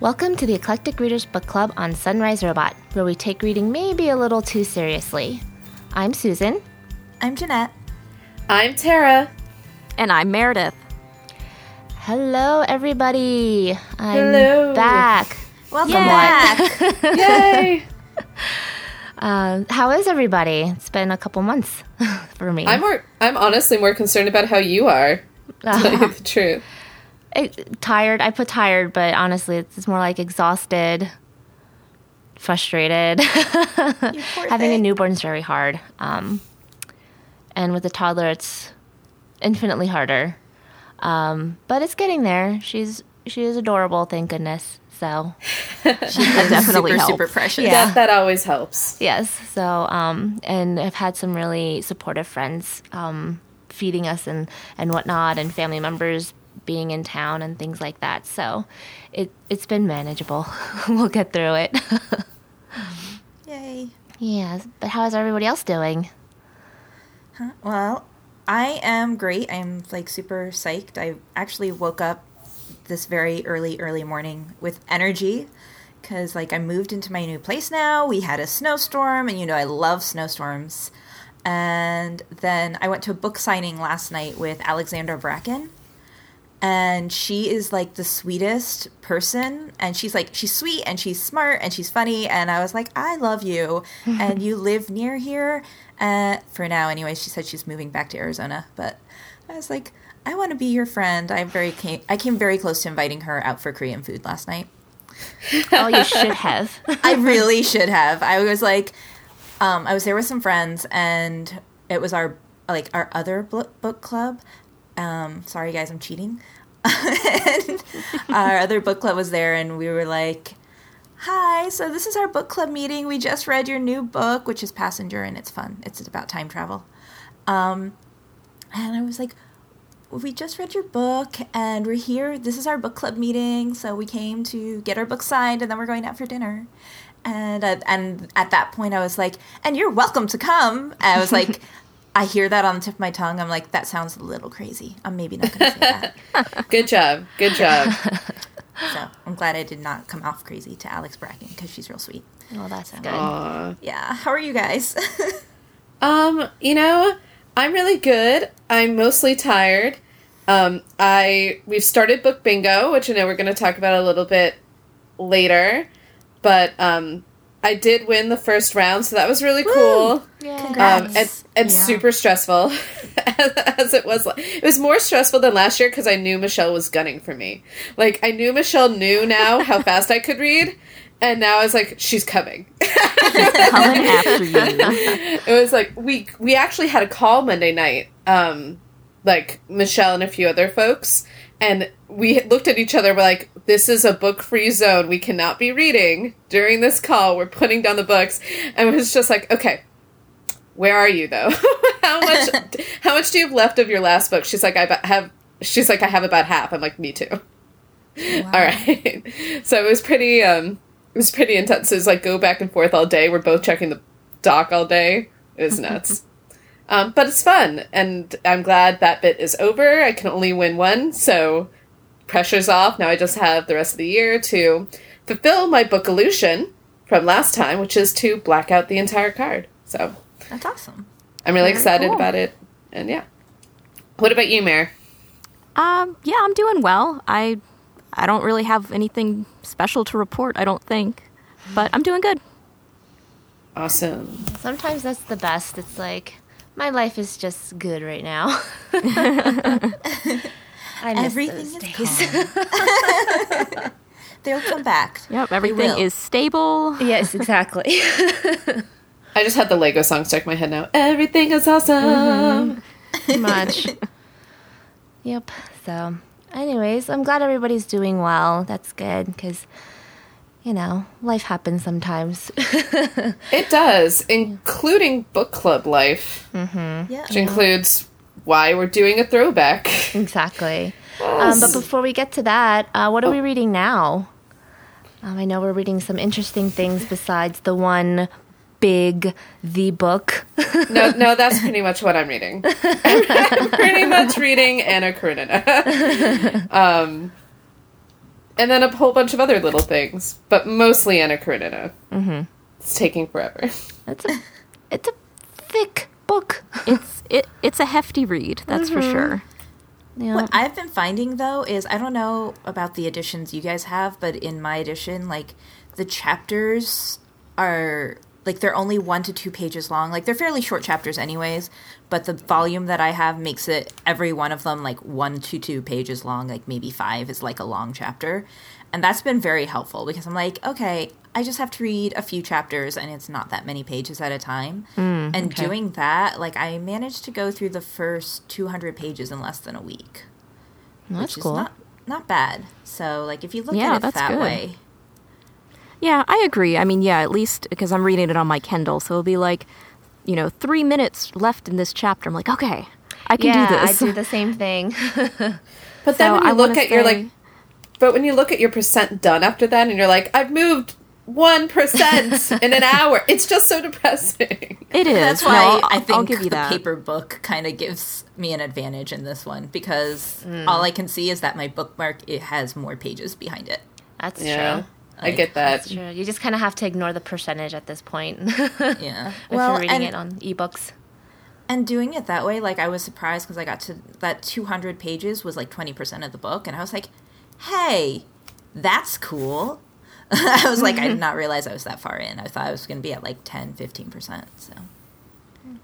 Welcome to the Eclectic Readers Book Club on Sunrise Robot, where we take reading maybe a little too seriously. I'm Susan. I'm Jeanette. I'm Tara. And I'm Meredith. Hello, everybody. I'm Hello. back. Welcome Somewhat. back. Yay! Uh, how is everybody? It's been a couple months for me. I'm more. I'm honestly more concerned about how you are. To tell you the truth. It- tired. I put tired, but honestly, it's, it's more like exhausted, frustrated. You poor Having a newborn is very hard. Um, and with a toddler, it's infinitely harder. Um, but it's getting there. She's she is adorable, thank goodness. So That definitely super, helps. super precious. Yeah. That that always helps. yes. So um, and I've had some really supportive friends um, feeding us and and whatnot, and family members being in town and things like that. So it it's been manageable. we'll get through it. Yay. yes. But how is everybody else doing? Well, I am great. I'm like super psyched. I actually woke up this very early, early morning with energy because like I moved into my new place now. We had a snowstorm, and you know I love snowstorms. And then I went to a book signing last night with Alexandra Bracken. And she is like the sweetest person. And she's like she's sweet and she's smart and she's funny. And i was like i love you. And you live near here. Uh, for now anyway she said she's moving back to arizona. But i was like i want to be your friend. I very came, i came very close to inviting her out for korean food last night. Oh, you should have. I really should have. I was like, um, I was there with some friends, and it was our like our other book book club. Um, sorry, guys, I'm cheating. and our other book club was there, and we were like, "Hi, so this is our book club meeting. We just read your new book, which is Passenger, and it's fun. It's about time travel." Um, and I was like, we just read your book and we're here. This is our book club meeting, so we came to get our book signed and then we're going out for dinner. And uh, and at that point, I was like, and you're welcome to come. And I was like, I hear that on the tip of my tongue. I'm like, that sounds a little crazy. I'm maybe not going to say that. Good job. Good job. so I'm glad I did not come off crazy to Alex Bracken because she's real sweet. Well, that's good. Aw. Yeah. How are you guys? Um, you know, I'm really good. I'm mostly tired. Um, I we've started book bingo, which I know we're going to talk about a little bit later, but um, I did win the first round, so that was really cool. Congrats. Um, and and Yeah. super stressful as it was. It was more stressful than last year because I knew Michelle was gunning for me. Like I knew Michelle knew now how fast I could read, and now I was like, she's coming. Coming after you. it was like we we actually had a call Monday night, um, like Michelle and a few other folks, and we looked at each other. We're like, "This is a book free zone. We cannot be reading during this call. We're putting down the books." And it was just like, "Okay, where are you though? how much how much do you have left of your last book?" She's like, "I have." She's like, "I have about half." I'm like, "Me too." All right. so it was pretty um it was pretty intense. It was like go back and forth all day. We're both checking the doc all day. It was nuts. um, but it's fun and I'm glad that bit is over. I can only win one, so pressure's off. Now I just have the rest of the year to fulfill my book illusion from last time, which is to black out the entire card. So That's awesome. I'm really Very excited cool. about it. And yeah. What about you, Mare? Um, yeah, I'm doing well. I I don't really have anything special to report, I don't think. But I'm doing good. Awesome. Sometimes that's the best. It's like my life is just good right now. I miss Everything those days. They'll come back. Yep, everything is stable. yes, exactly. I just had the Lego song stuck in my head now. Everything is awesome. Much. yep. So, anyways, I'm glad everybody's doing well. That's good because, you know, life happens sometimes. It does, including book club life, Yeah. which includes why we're doing a throwback. exactly. Um, but before we get to that, uh, what are we reading now? Um, I know we're reading some interesting things besides the one big the book. No, no, that's pretty much what I'm reading. I'm pretty much reading Anna Karenina. um, and then a whole bunch of other little things, but mostly Anna Karenina. Mm-hmm. It's taking forever. It's a it's a thick book. It's it it's a hefty read, that's for sure. Yeah. What I've been finding though is I don't know about the editions you guys have, but in my edition, like the chapters are like they're only one to two pages long. Like they're fairly short chapters, anyways. But the volume that I have makes it every one of them like one to two pages long. Like maybe five is like a long chapter, and that's been very helpful because I'm like, okay, I just have to read a few chapters, and it's not that many pages at a time. Mm, and okay. doing that, like I managed to go through the first 200 pages in less than a week That's which cool. is not not bad. So like if you look Yeah, at it that's that good. way, Yeah, I agree. I mean, yeah, at least because I'm reading it on my Kindle, so it'll be like, you know, three minutes left in this chapter. I'm like, okay, I can yeah, do this. I do the same thing. But then So when you I look wanna at your say- like, but when you look at your percent done after that, and you're like, I've moved one percent in an hour. It's just so depressing. It is. that's why I'll- I think I'll give you the that. paper book kind of gives me an advantage in this one because Mm. all I can see is that my bookmark it has more pages behind it. That's Yeah, true. I get that. That's true. You just kind of have to ignore the percentage at this point Yeah. if you're reading and, it on ebooks. and doing it that way, like I was surprised because I got to that 200 pages was like 20% of the book, and I was like, hey, that's cool. I was like, I did mm-hmm. not realize I was that far in. I thought I was going to be at like 10, 15%. So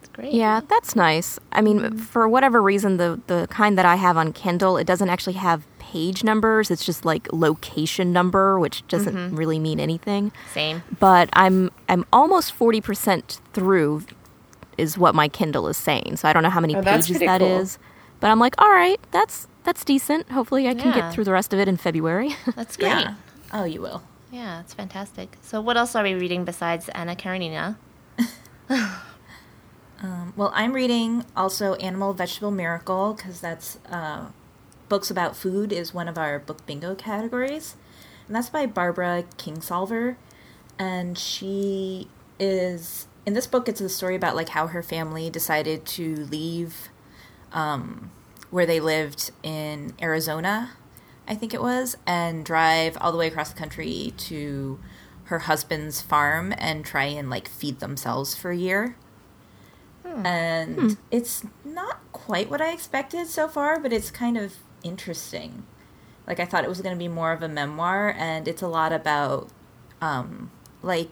It's great. Yeah, that's nice. I mean, mm-hmm. for whatever reason, the the kind that I have on Kindle, it doesn't actually have page numbers. It's just like location number, which doesn't Mm-hmm. really mean anything. Same. But I'm I'm almost forty percent through, is what my Kindle is saying. So I don't know how many Oh, that's pages that cool. is, but I'm like, all right, that's that's decent. Hopefully, I can Yeah. get through the rest of it in February. That's great. yeah. Oh, you will. Yeah, it's fantastic. So, what else are we reading besides Anna Karenina? Well, I'm reading also Animal Vegetable Miracle because that's uh, books about food is one of our book bingo categories, and that's by Barbara Kingsolver, and she is in this book. It's a story about like how her family decided to leave um, where they lived in Arizona, I think it was, and drive all the way across the country to her husband's farm and try and like feed themselves for a year and it's not quite what I expected so far, but it's kind of interesting. Like I thought it was going to be more of a memoir, and it's a lot about um, like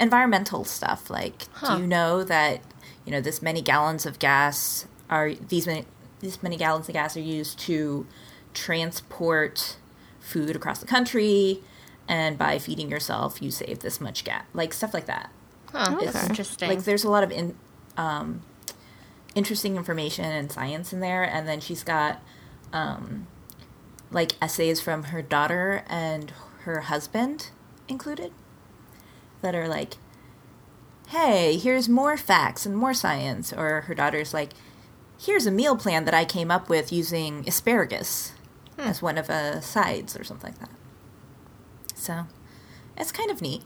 environmental stuff. Like, Huh. do you know that you know this many gallons of gas are these many this many gallons of gas are used to transport food across the country, and by feeding yourself, you save this much gas, like stuff like that. Huh, Okay. it's interesting. Like there's a lot of in, um, interesting information and science in there, and then she's got um, like essays from her daughter and her husband included that are like, "Hey, here's more facts and more science," or her daughter's like, "Here's a meal plan that I came up with using asparagus as one of a sides or something like that." So, it's kind of neat.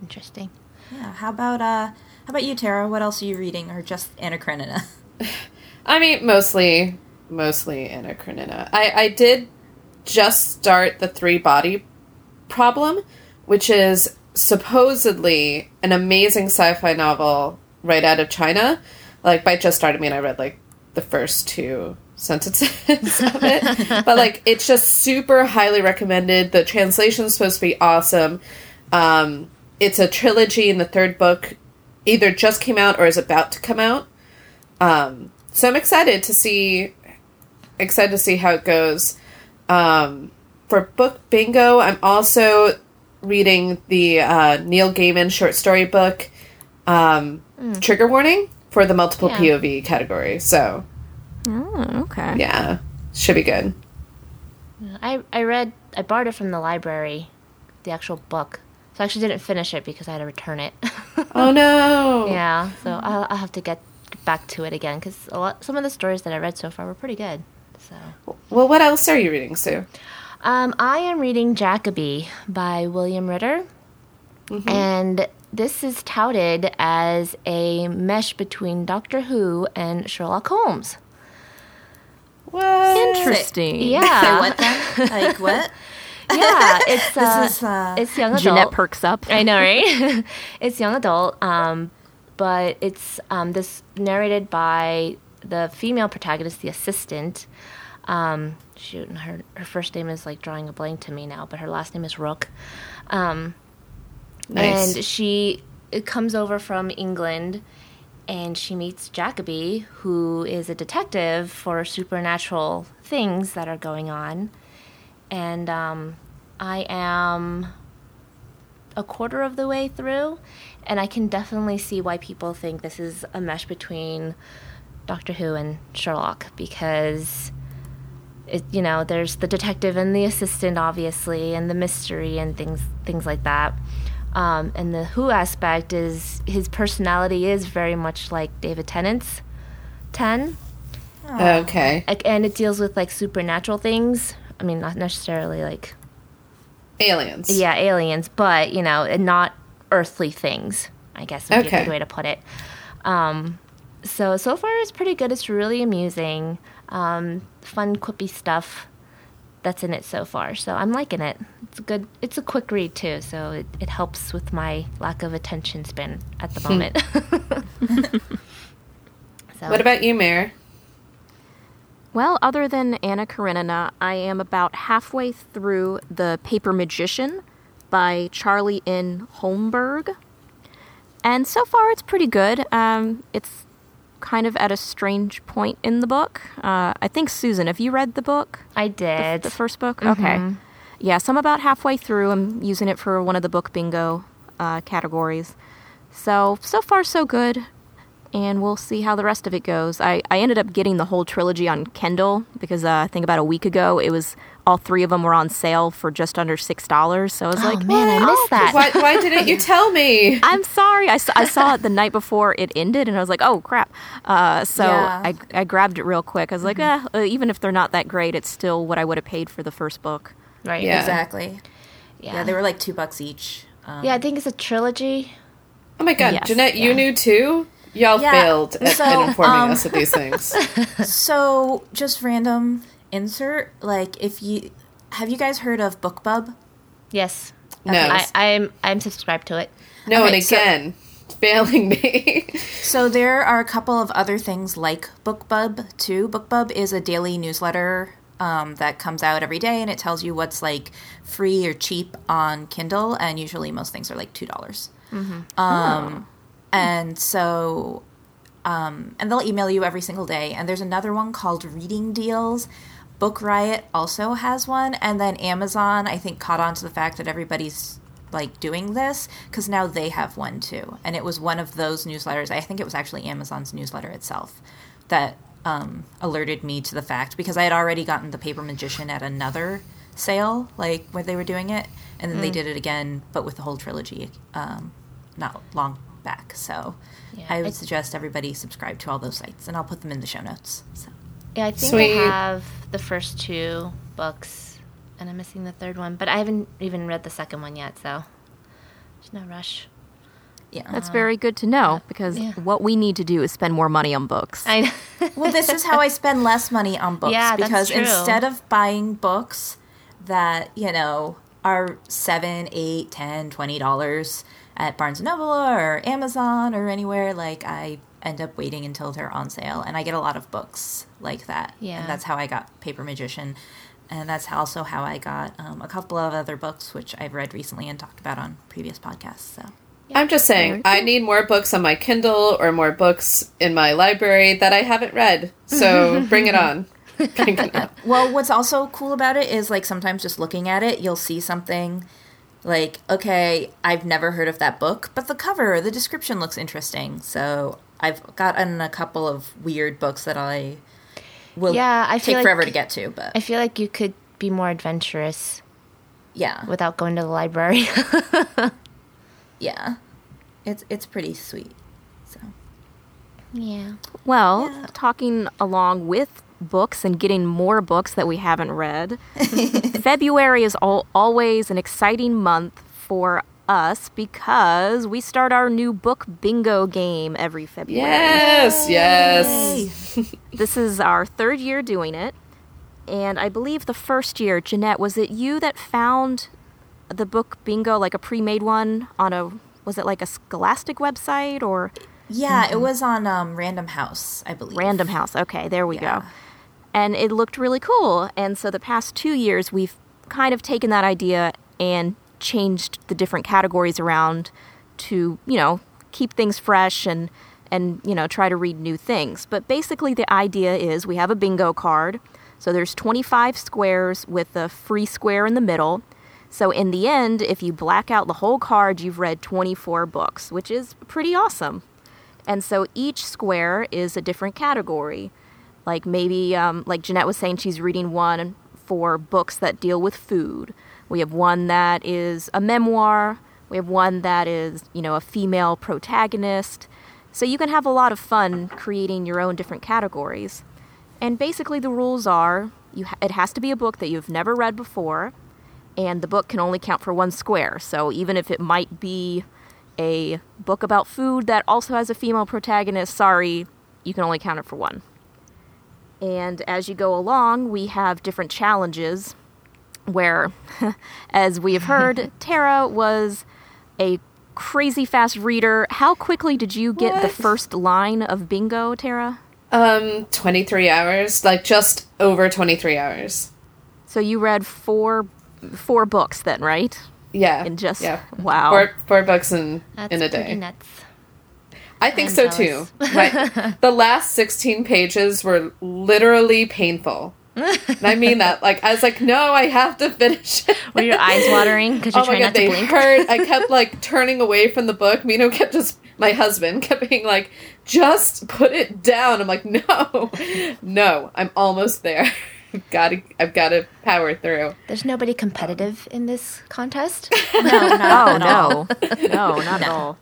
Interesting. Yeah. How about uh how about you, Tara? What else are you reading, or just Anna Karenina? I mean, mostly, mostly Anna Karenina. I, I did just start the three body problem, which is supposedly an amazing sci-fi novel right out of China. Like by just start, I mean I read like the first two sentences of it, but like it's just super highly recommended. The translation's supposed to be awesome. Um, it's a trilogy, and the third book either just came out or is about to come out. Um, so I'm excited to see excited to see how it goes. Um, for book bingo, I'm also reading the uh, Neil Gaiman short story book um, Trigger Warning for the multiple Yeah. POV category. So oh, okay. yeah, should be good. I I read I borrowed it from the library, the actual book. So I actually didn't finish it because I had to return it. Oh no! yeah, so I'll, I'll have to get back to it again because a lot some of the stories that I read so far were pretty good. So Well, what else are you reading, Sue? um, I am reading Jackaby by William Ritter, and this is touted as a mesh between Doctor Who and Sherlock Holmes. What? Interesting. Yeah. Say what then? like what? Yeah, it's uh, This is, uh, it's young adult. Jeanette perks up. I know, right? it's young adult, um, but it's um, this narrated by the female protagonist, the assistant. Um, shoot, and her her first name is like drawing a blank to me now, but her last name is Rook. Um, Nice. And she comes over from England, and she meets Jackaby, who is a detective for supernatural things that are going on. And um, I am a quarter of the way through, and I can definitely see why people think this is a mesh between Doctor Who and Sherlock because it you know there's the detective and the assistant obviously and the mystery and things things like that. Um, and the Who aspect is his personality is very much like David Tennant's Ten, Okay. And it deals with like supernatural things. I mean, not necessarily like Aliens. yeah, aliens, but you know, and not earthly things. I guess would be a Okay. good way to put it. Um, so so far it's pretty good. It's really amusing, um, fun, quippy stuff that's in it so far. So I'm liking it. It's a good. It's a quick read too, so it, it helps with my lack of attention span at the moment. so What about you, Mayor? Well, other than Anna Karenina, I am about halfway through The Paper Magician by Charlie N. Holmberg. And so far, it's pretty good. Um, it's kind of at a strange point in the book. Uh, I think, Susan, have you read the book? I did. The, first book? Okay. Yeah, so I'm about halfway through. I'm using it for one of the book bingo uh, categories. So, so far, so good. And we'll see how the rest of it goes. I, I ended up getting the whole trilogy on Kindle because uh, I think about a week ago it was all three of them were on sale for just under six dollars. So I was oh like, man, I missed that. Why, why didn't you tell me? I'm sorry. I, saw- I saw it the night before it ended, and I was like, oh crap. Uh, so Yeah. I, I grabbed it real quick. I was like, eh, uh, even if they're not that great, it's still what I would have paid for the first book. Right. Yeah. Exactly. Yeah. Yeah, they were like two bucks each. Um, yeah, I think it's a trilogy. Oh my god, Yes, Jeanette, you knew too? Y'all Yeah, failed at, so, at informing um, us of these things. So, just random insert. Like, if you have you guys heard of BookBub? Yes. No. I, I'm I'm subscribed to it. No, Okay, and so- again, failing me. So there are a couple of other things like BookBub too. BookBub is a daily newsletter um, that comes out every day, and it tells you what's like free or cheap on Kindle, and usually most things are like two dollars. Um, and so, um, and they'll email you every single day. And there's another one called Reading Deals. Book Riot also has one, and then Amazon I think caught on to the fact that everybody's like doing this because now they have one too. And it was one of those newsletters. I think it was actually Amazon's newsletter itself that um, alerted me to the fact because I had already gotten the Paper Magician at another sale, like where they were doing it, and then they did it again, but with the whole trilogy, um, not long back. So Yeah, I would suggest everybody subscribe to all those sites, and I'll put them in the show notes. So. Yeah, I think Sweet. I have the first two books, and I'm missing the third one, but I haven't even read the second one yet, so there's no rush. Yeah. That's very good to know because yeah. what we need to do is spend more money on books. I well, this is how I spend less money on books Yeah, that's because true. instead of buying books that you know are seven, eight, ten, twenty dollars at Barnes and Noble or Amazon or anywhere, like I end up waiting until they're on sale, and I get a lot of books like that. Yeah. and that's how I got Paper Magician, and that's also how I got um, a couple of other books which I've read recently and talked about on previous podcasts. So. I'm just saying, I need more books on my Kindle or more books in my library that I haven't read. So bring it on. Bring it on. Well, what's also cool about it is like sometimes just looking at it, you'll see something like, okay, I've never heard of that book, but the cover, the description looks interesting. So I've gotten a couple of weird books that I will Yeah, I take feel like- forever to get to, but I feel like you could be more adventurous yeah, without going to the library. yeah, it's it's pretty sweet. So yeah. Well, Yeah. talking along with books and getting more books that we haven't read, February is al- always an exciting month for us because we start our new book bingo game every February. Yes, yes. This is our third year doing it. and I believe the first year, Jeanette, was it you that found the book bingo, like a pre-made one on a was it like a Scholastic website or Yeah, it was on um, Random House, I believe. Random House? Okay, there we Yeah. go. And it looked really cool. And so the past two years, we've kind of taken that idea and changed the different categories around to you know keep things fresh and and you know try to read new things. But basically, the idea is we have a bingo card. So there's 25 squares with a free square in the middle. So in the end, if you black out the whole card, you've read 24 books, which is pretty awesome. And so each square is a different category. Like maybe, um, like Jeanette was saying, she's reading one for books that deal with food. We have one that is a memoir. We have one that is, you know, a female protagonist. So you can have a lot of fun creating your own different categories. And basically, the rules are you ha- it has to be a book that you've never read before, and the book can only count for one square. So even if it might be a book about food that also has a female protagonist, sorry, you can only count it for one. And as you go along, we have different challenges where, as we have heard, Tara was a crazy fast reader. How quickly did you get the first line of bingo, Tara? Um, 23 hours, like just over 23 hours. So you read four four books then, right? Yeah. In just yeah. wow. Four, four books in, That's in a day. nuts. I think I'm so jealous. too. My, the last 16 pages were literally painful. And I mean that. Like, I was like, no, I have to finish it. Were your eyes watering because you're oh my trying god, not to they blink? hurt. I kept like turning away from the book. Mino kept just, my husband kept being like, just put it down. I'm like, no, no, I'm almost there. I've got to, I've got to power through. There's nobody competitive in this contest. No, not at all. no, no, not at all.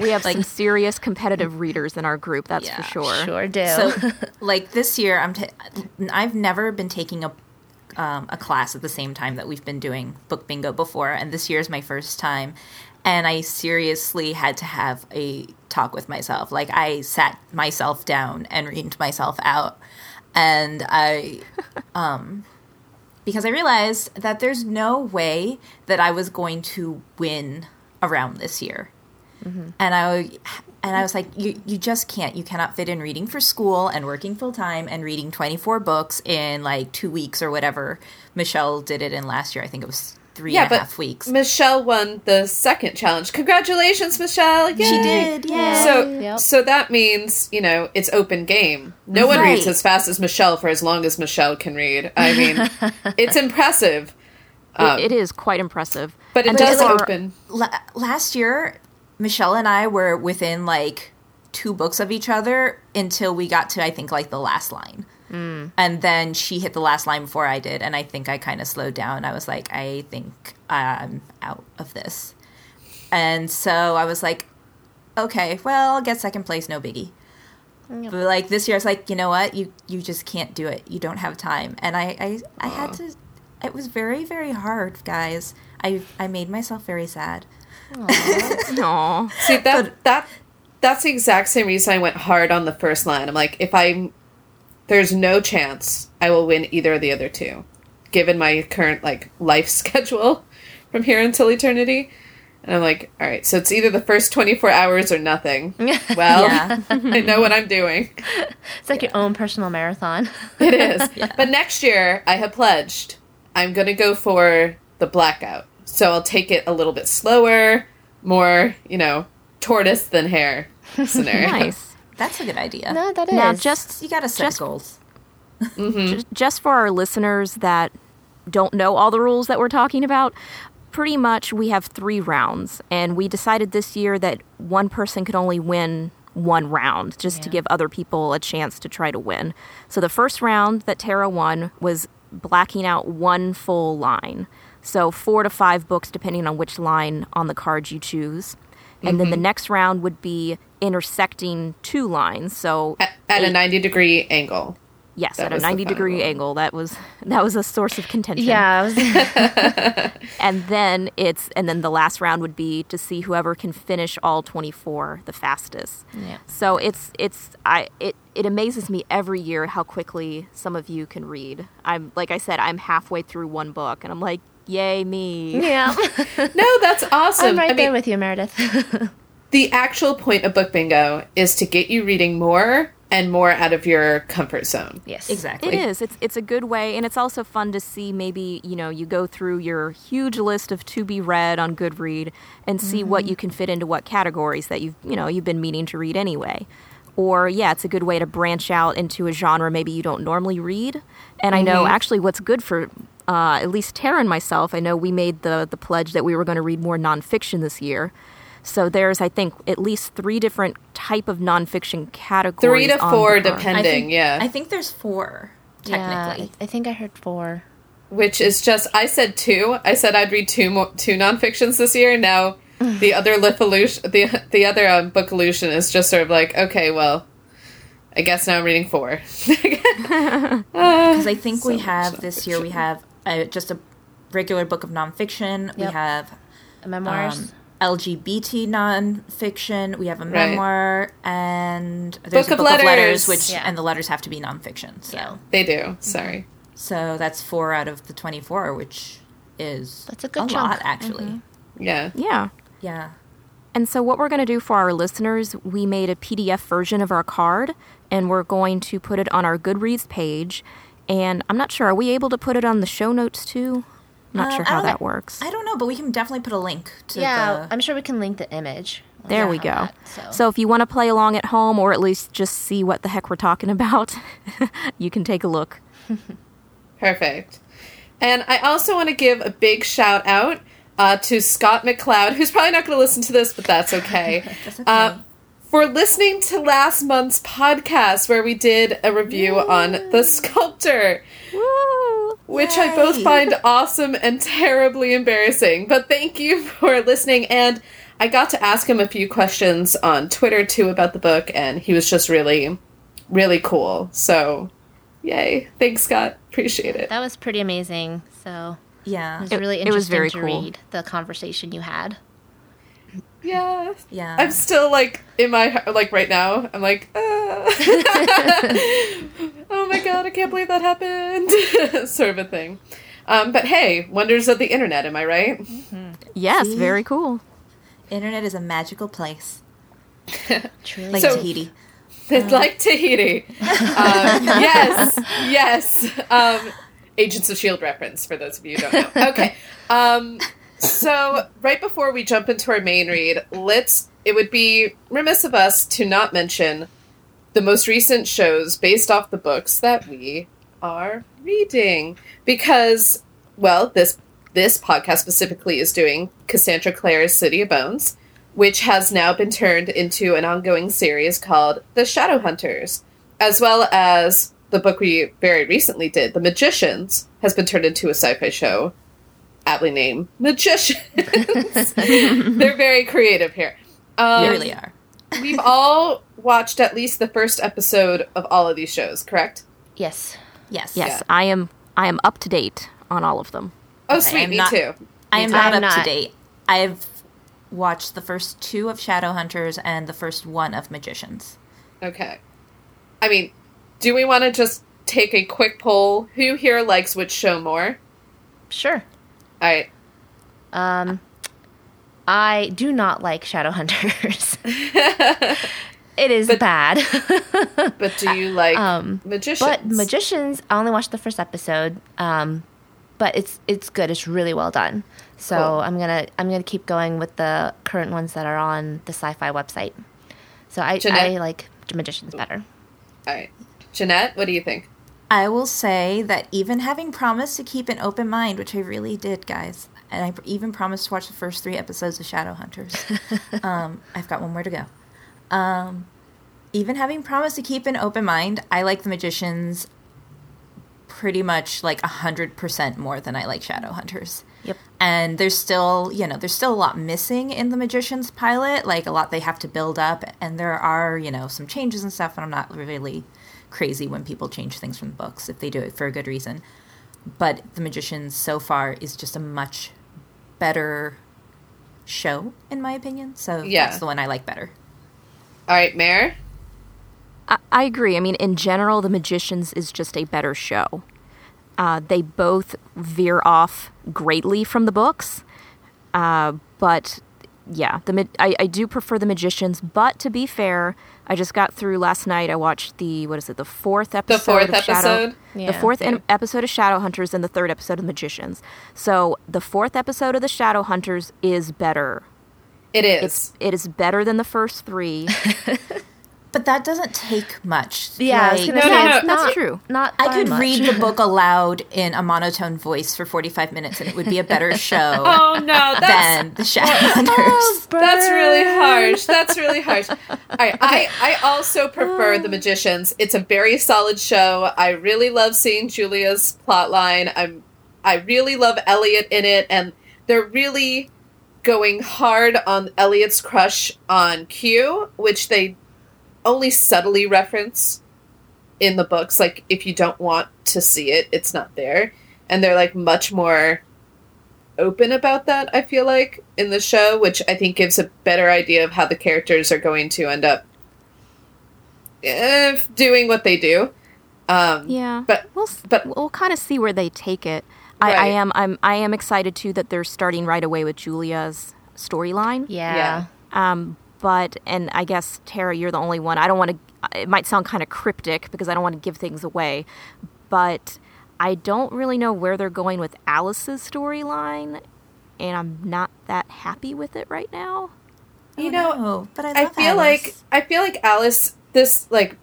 We have some serious competitive readers in our group. That's Yeah, for sure. Sure do. So, like this year, I'm. T- I've never been taking a um, a class at the same time that we've been doing book bingo before, and this year is my first time. And I seriously had to have a talk with myself. Like I sat myself down and reamed myself out, and I, um, because I realized that there's no way that I was going to win around this year Mm-hmm. and I and I was like, you you just can't. You cannot fit in reading for school and working full time and reading twenty four books in like two weeks or whatever. Michelle did it in last year. I think it was three Yeah, and a half weeks. Michelle won the second challenge. Congratulations, Michelle! Yay! she did, yeah. So, Yep. so that means you know it's open game. No one Right. reads as fast as Michelle for as long as Michelle can read. I mean, it's impressive, It- um, it is quite impressive. but it And does for- open. La- last year, Michelle and I were within like two books of each other until we got to I think like the last line. Mm. And then she hit the last line before I did, and I think I kind of slowed down. I was like, I think I'm out of this. And so I was like, okay, well, I'll get second place, no biggie. But like this year, I was like, you know what? You you just can't do it. You don't have time. And I I, I had to. It was very very hard, guys. I I made myself very sad. Aw. See that that that's the exact same reason I went hard on the first line. I'm like, if I'm there's no chance I will win either of the other two, given my current like life schedule from here until eternity. And I'm like, all right, so it's either the first 24 hours or nothing. Well, Yeah. I know what I'm doing. it's like your own personal marathon. It is. But next year, I have pledged I'm going to go for the blackout. So I'll take it a little bit slower, more, you know, tortoise than hare scenario. nice. That's a good idea. no, that is. Now, just You gotta set Just- goals. Mm-hmm. Ju- just for our listeners that don't know all the rules that we're talking about, pretty much we have three rounds, and we decided this year that one person could only win one round just to give other people a chance to try to win. So the first round that Tara won was blacking out one full line. So four to five books, depending on which line on the card you choose. And then the mm-hmm. next round would be intersecting two lines. So At, at a 90 degree angle. Yes, That at a 90 degree final. angle. That was that was a source of contention. Yeah, was, And then it's and then the last round would be to see whoever can finish all 24 the fastest. yeah. So it's it's I it it amazes me every year how quickly some of you can read. I'm like I said I'm halfway through one book and I'm like yay me. Yeah, No, that's awesome. I'm right I there mean, with you, Meredith. the actual point of book bingo is to get you reading more and more out of your comfort zone. yes, Exactly. It is. It's it's a good way, and it's also fun to see. Maybe you know you go through your huge list of to be read on Goodread and see what mm-hmm. you can fit into what categories that you've you know you've been meaning to read anyway. Or yeah, it's a good way to branch out into a genre maybe you don't normally read. And I know mm-hmm. actually what's good for uh, at least Tara and myself. I know we made the the pledge that we were going to read more nonfiction this year. So there's, I think, at least three different type of nonfiction categories. Three to four, depending. I think, yeah. I think there's four technically. Yeah, I, I think I heard four. which is just I said two. I said I'd read two more two nonfictions this year. Now the other Lithollution, the the other um, book illusion is just sort of like okay, well, I guess now I'm reading four. Because I think we have this year we have uh, just a regular book of nonfiction. We Yep. have Memoirs. um, LGBT nonfiction. We have a Right. memoir and there's Book a of book of letters, letters. which Yeah. and the letters have to be nonfiction. So Yeah. they do. Sorry. so that's four out of the twenty four, which is That's a good a chunk. lot actually. Yeah. Yeah. Yeah. And so, what we're going to do for our listeners, we made a PDF version of our card, and we're going to put it on our Goodreads page. And I'm not sure, are we able to put it on the show notes too? I'm not Um, sure how that works. I don't know, but we can definitely put a link to yeah, the. I'm sure we can link the image. There we go. that, so. So, if you want to play along at home, or at least just see what the heck we're talking about, you can take a look. Perfect. And I also want to give a big shout out uh, to Scott McCloud, who's probably not going to listen to this, but that's okay. That's okay. Uh, for listening to last month's podcast where we did a review on The Sculptor, Woo! which I both find awesome and terribly embarrassing. But thank you for listening. And I got to ask him a few questions on Twitter too about the book, and he was just really, really cool. So, yay. Thanks, Scott. Appreciate it. that was pretty amazing. So yeah. it was It- really it interesting was very to cool. read the conversation you had. Yeah. Yeah. I'm still like in my like right now. I'm like, uh, oh my god, I can't believe that happened, sort of a thing. Um, but hey, wonders of the internet, am I right? Yes, See? very cool. Internet is a magical place, Truly. like So- Tahiti. It's like Tahiti. Um, yes, yes. Um, Agents of Shield reference for those of you who don't know. Okay. So right before we jump into our main read, let's. It would be remiss of us to not mention the most recent shows based off the books that we are reading because, well, this this podcast specifically is doing Cassandra Clare's City of Bones, which has now been turned into an ongoing series called The Shadowhunters, as well as the book we very recently did, The Magicians, has been turned into a sci-fi show aptly named Magicians. They're very creative here. Um, They really are. We've all watched at least the first episode of all of these shows, correct? yes. Yes. Yes, Yeah. I am. I am up to date on all of them. Oh, sweet, me not- too. I am not I'm up to date. I've watched the first two of Shadowhunters and the first one of Magicians. Okay. I mean, do we want to just take a quick poll? Who here likes which show more? Sure. All right. Um, I do not like Shadowhunters. it is bad. But do you like Um, magicians? but Magicians, I only watched the first episode. Um, but it's it's good. It's really well done. So Cool. I'm gonna I'm gonna keep going with the current ones that are on the Syfy website. So I Jeanette? I like Magicians better. All right. Jeanette, what do you think? I will say that even having promised to keep an open mind, which I really did, guys, and I even promised to watch the first three episodes of Shadowhunters. um, I've got one more to go. Um, even having promised to keep an open mind, I like the Magicians pretty much like a hundred percent more than I like Shadowhunters. Yep. And there's still, you know, there's still a lot missing in the Magician's pilot, like a lot they have to build up. And there are, you know, some changes and stuff. And I'm not really crazy when people change things from the books if they do it for a good reason. But The Magicians so far is just a much better show, in my opinion. So Yeah. that's the one I like better. All right, Mayor. I, I agree. I mean, in general, The Magicians is just a better show. Uh, they both veer off greatly from the books, uh, but yeah, the I, I do prefer The Magicians. But to be fair, I just got through last night. I watched the what is it, the fourth episode? The fourth of Shadow, episode? the Yeah. fourth en- episode of Shadowhunters, and the third episode of Magicians. So the fourth episode of the Shadowhunters is better. It is. It's it is better than the first three. But that doesn't take much. Yeah, Like, No, say no, no. it's That's not, true. Not I could much. read the book aloud in a monotone voice for 45 minutes and it would be a better show oh no, that's than The Shadowhunters. Oh, that's really harsh. That's really harsh. All right, I, I also prefer The um. Magicians. It's a very solid show. I really love seeing Julia's plotline. I'm I really love Eliot in it, and they're really going hard on Eliot's crush on Q, which they only subtly reference in the books. Like if you don't want to see it, it's not there. And they're like much more open about that, I feel like, in the show, which I think gives a better idea of how the characters are going to end up eh, doing what they do. Um, Yeah, But- we'll s- but- we'll kind of see where they take it. I, I am I'm I am excited too that they're starting right away with Julia's storyline. Yeah. Yeah. Um, but and I guess Tara, you're the only one. I don't want to. It might sound kind of cryptic because I don't want to give things away, but I don't really know where they're going with Alice's storyline, and I'm not that happy with it right now. you know, Oh, but I, I feel Alice. like I feel like Alice. This like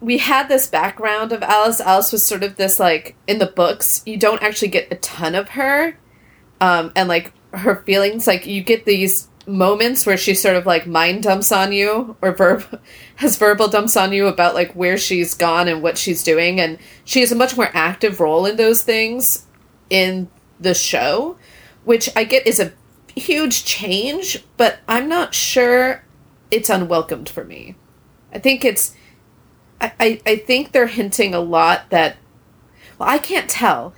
we had this background of Alice. Alice was sort of this like in the books. You don't actually get a ton of her, um, and like her feelings. Like you get these moments where she sort of like mind dumps on you or verb has verbal dumps on you about like where she's gone and what she's doing, and she has a much more active role in those things in the show, which I get is a huge change, but I'm not sure it's unwelcomed for me. I think it's I, I, I think they're hinting a lot that well, I can't tell.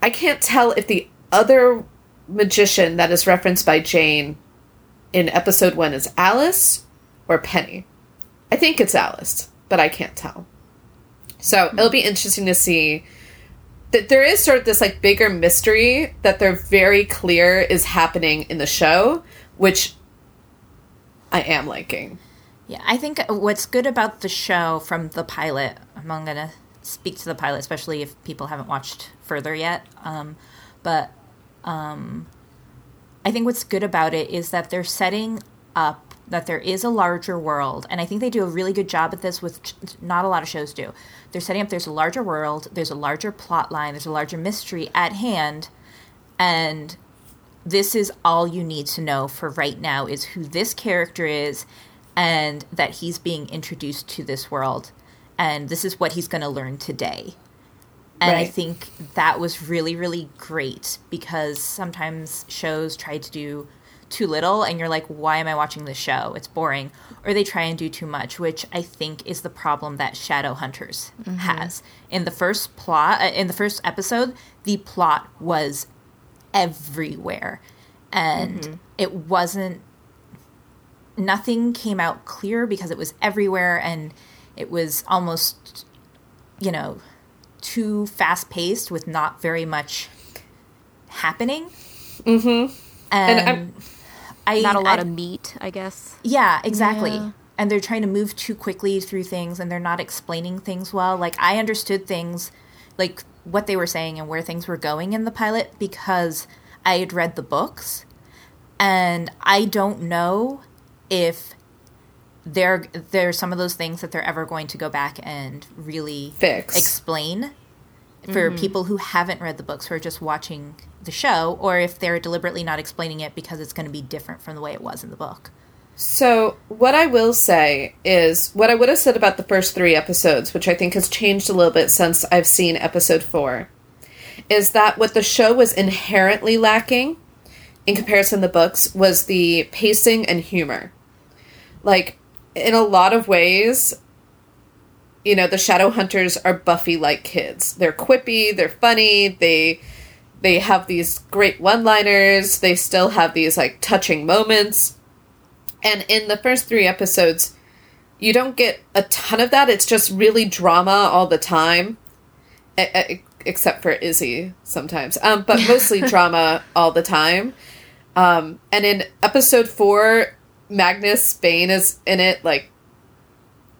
I can't tell if the other magician that is referenced by Jane in episode one is Alice or Penny. I think it's Alice, but I can't tell. So it'll be interesting to see that there is sort of this like bigger mystery that they're very clear is happening in the show, which I am liking. Yeah, I think what's good about the show from the pilot, I'm going to speak to the pilot, especially if people haven't watched further yet. Um, but um, I think what's good about it is that they're setting up that there is a larger world. And I think they do a really good job at this, with not a lot of shows do. They're setting up there's a larger world, there's a larger plot line, there's a larger mystery at hand. And this is all you need to know for right now is who this character is and that he's being introduced to this world and this is what he's going to learn today and i think that was really really great because sometimes shows try to do too little and you're like why am i watching this show? It's boring. Or they try and do too much which i think is the problem that shadowhunters has. In the first plot uh, in the first episode the plot was everywhere. And it wasn't nothing came out clear because it was everywhere and it was almost you know too fast paced with not very much happening mm-hmm and, And I, Not a lot I- of meat, I guess. yeah, exactly. Yeah. And they're trying to move too quickly through things and they're not explaining things well. Like I understood things like what they were saying and where things were going in the pilot because I had read the books. And I don't know if there there's some of those things that they're ever going to go back and really Fix. explain for mm-hmm. people who haven't read the books who are just watching the show or if they're deliberately not explaining it because it's going to be different from the way it was in the book. So, what I will say is what I would have said about the first three episodes, which I think has changed a little bit since I've seen episode four, is that what the show was inherently lacking in comparison to the books was the pacing and humor. Like, in a lot of ways, you know, the shadow hunters are Buffy like kids. They're quippy, they're funny, they they have these great one-liners, they still have these like touching moments. And in the first 3 episodes, you don't get a ton of that. It's just really drama all the time. Except for Izzy sometimes. Um, but mostly drama all the time. Um, and in episode four, Magnus Bane is in it like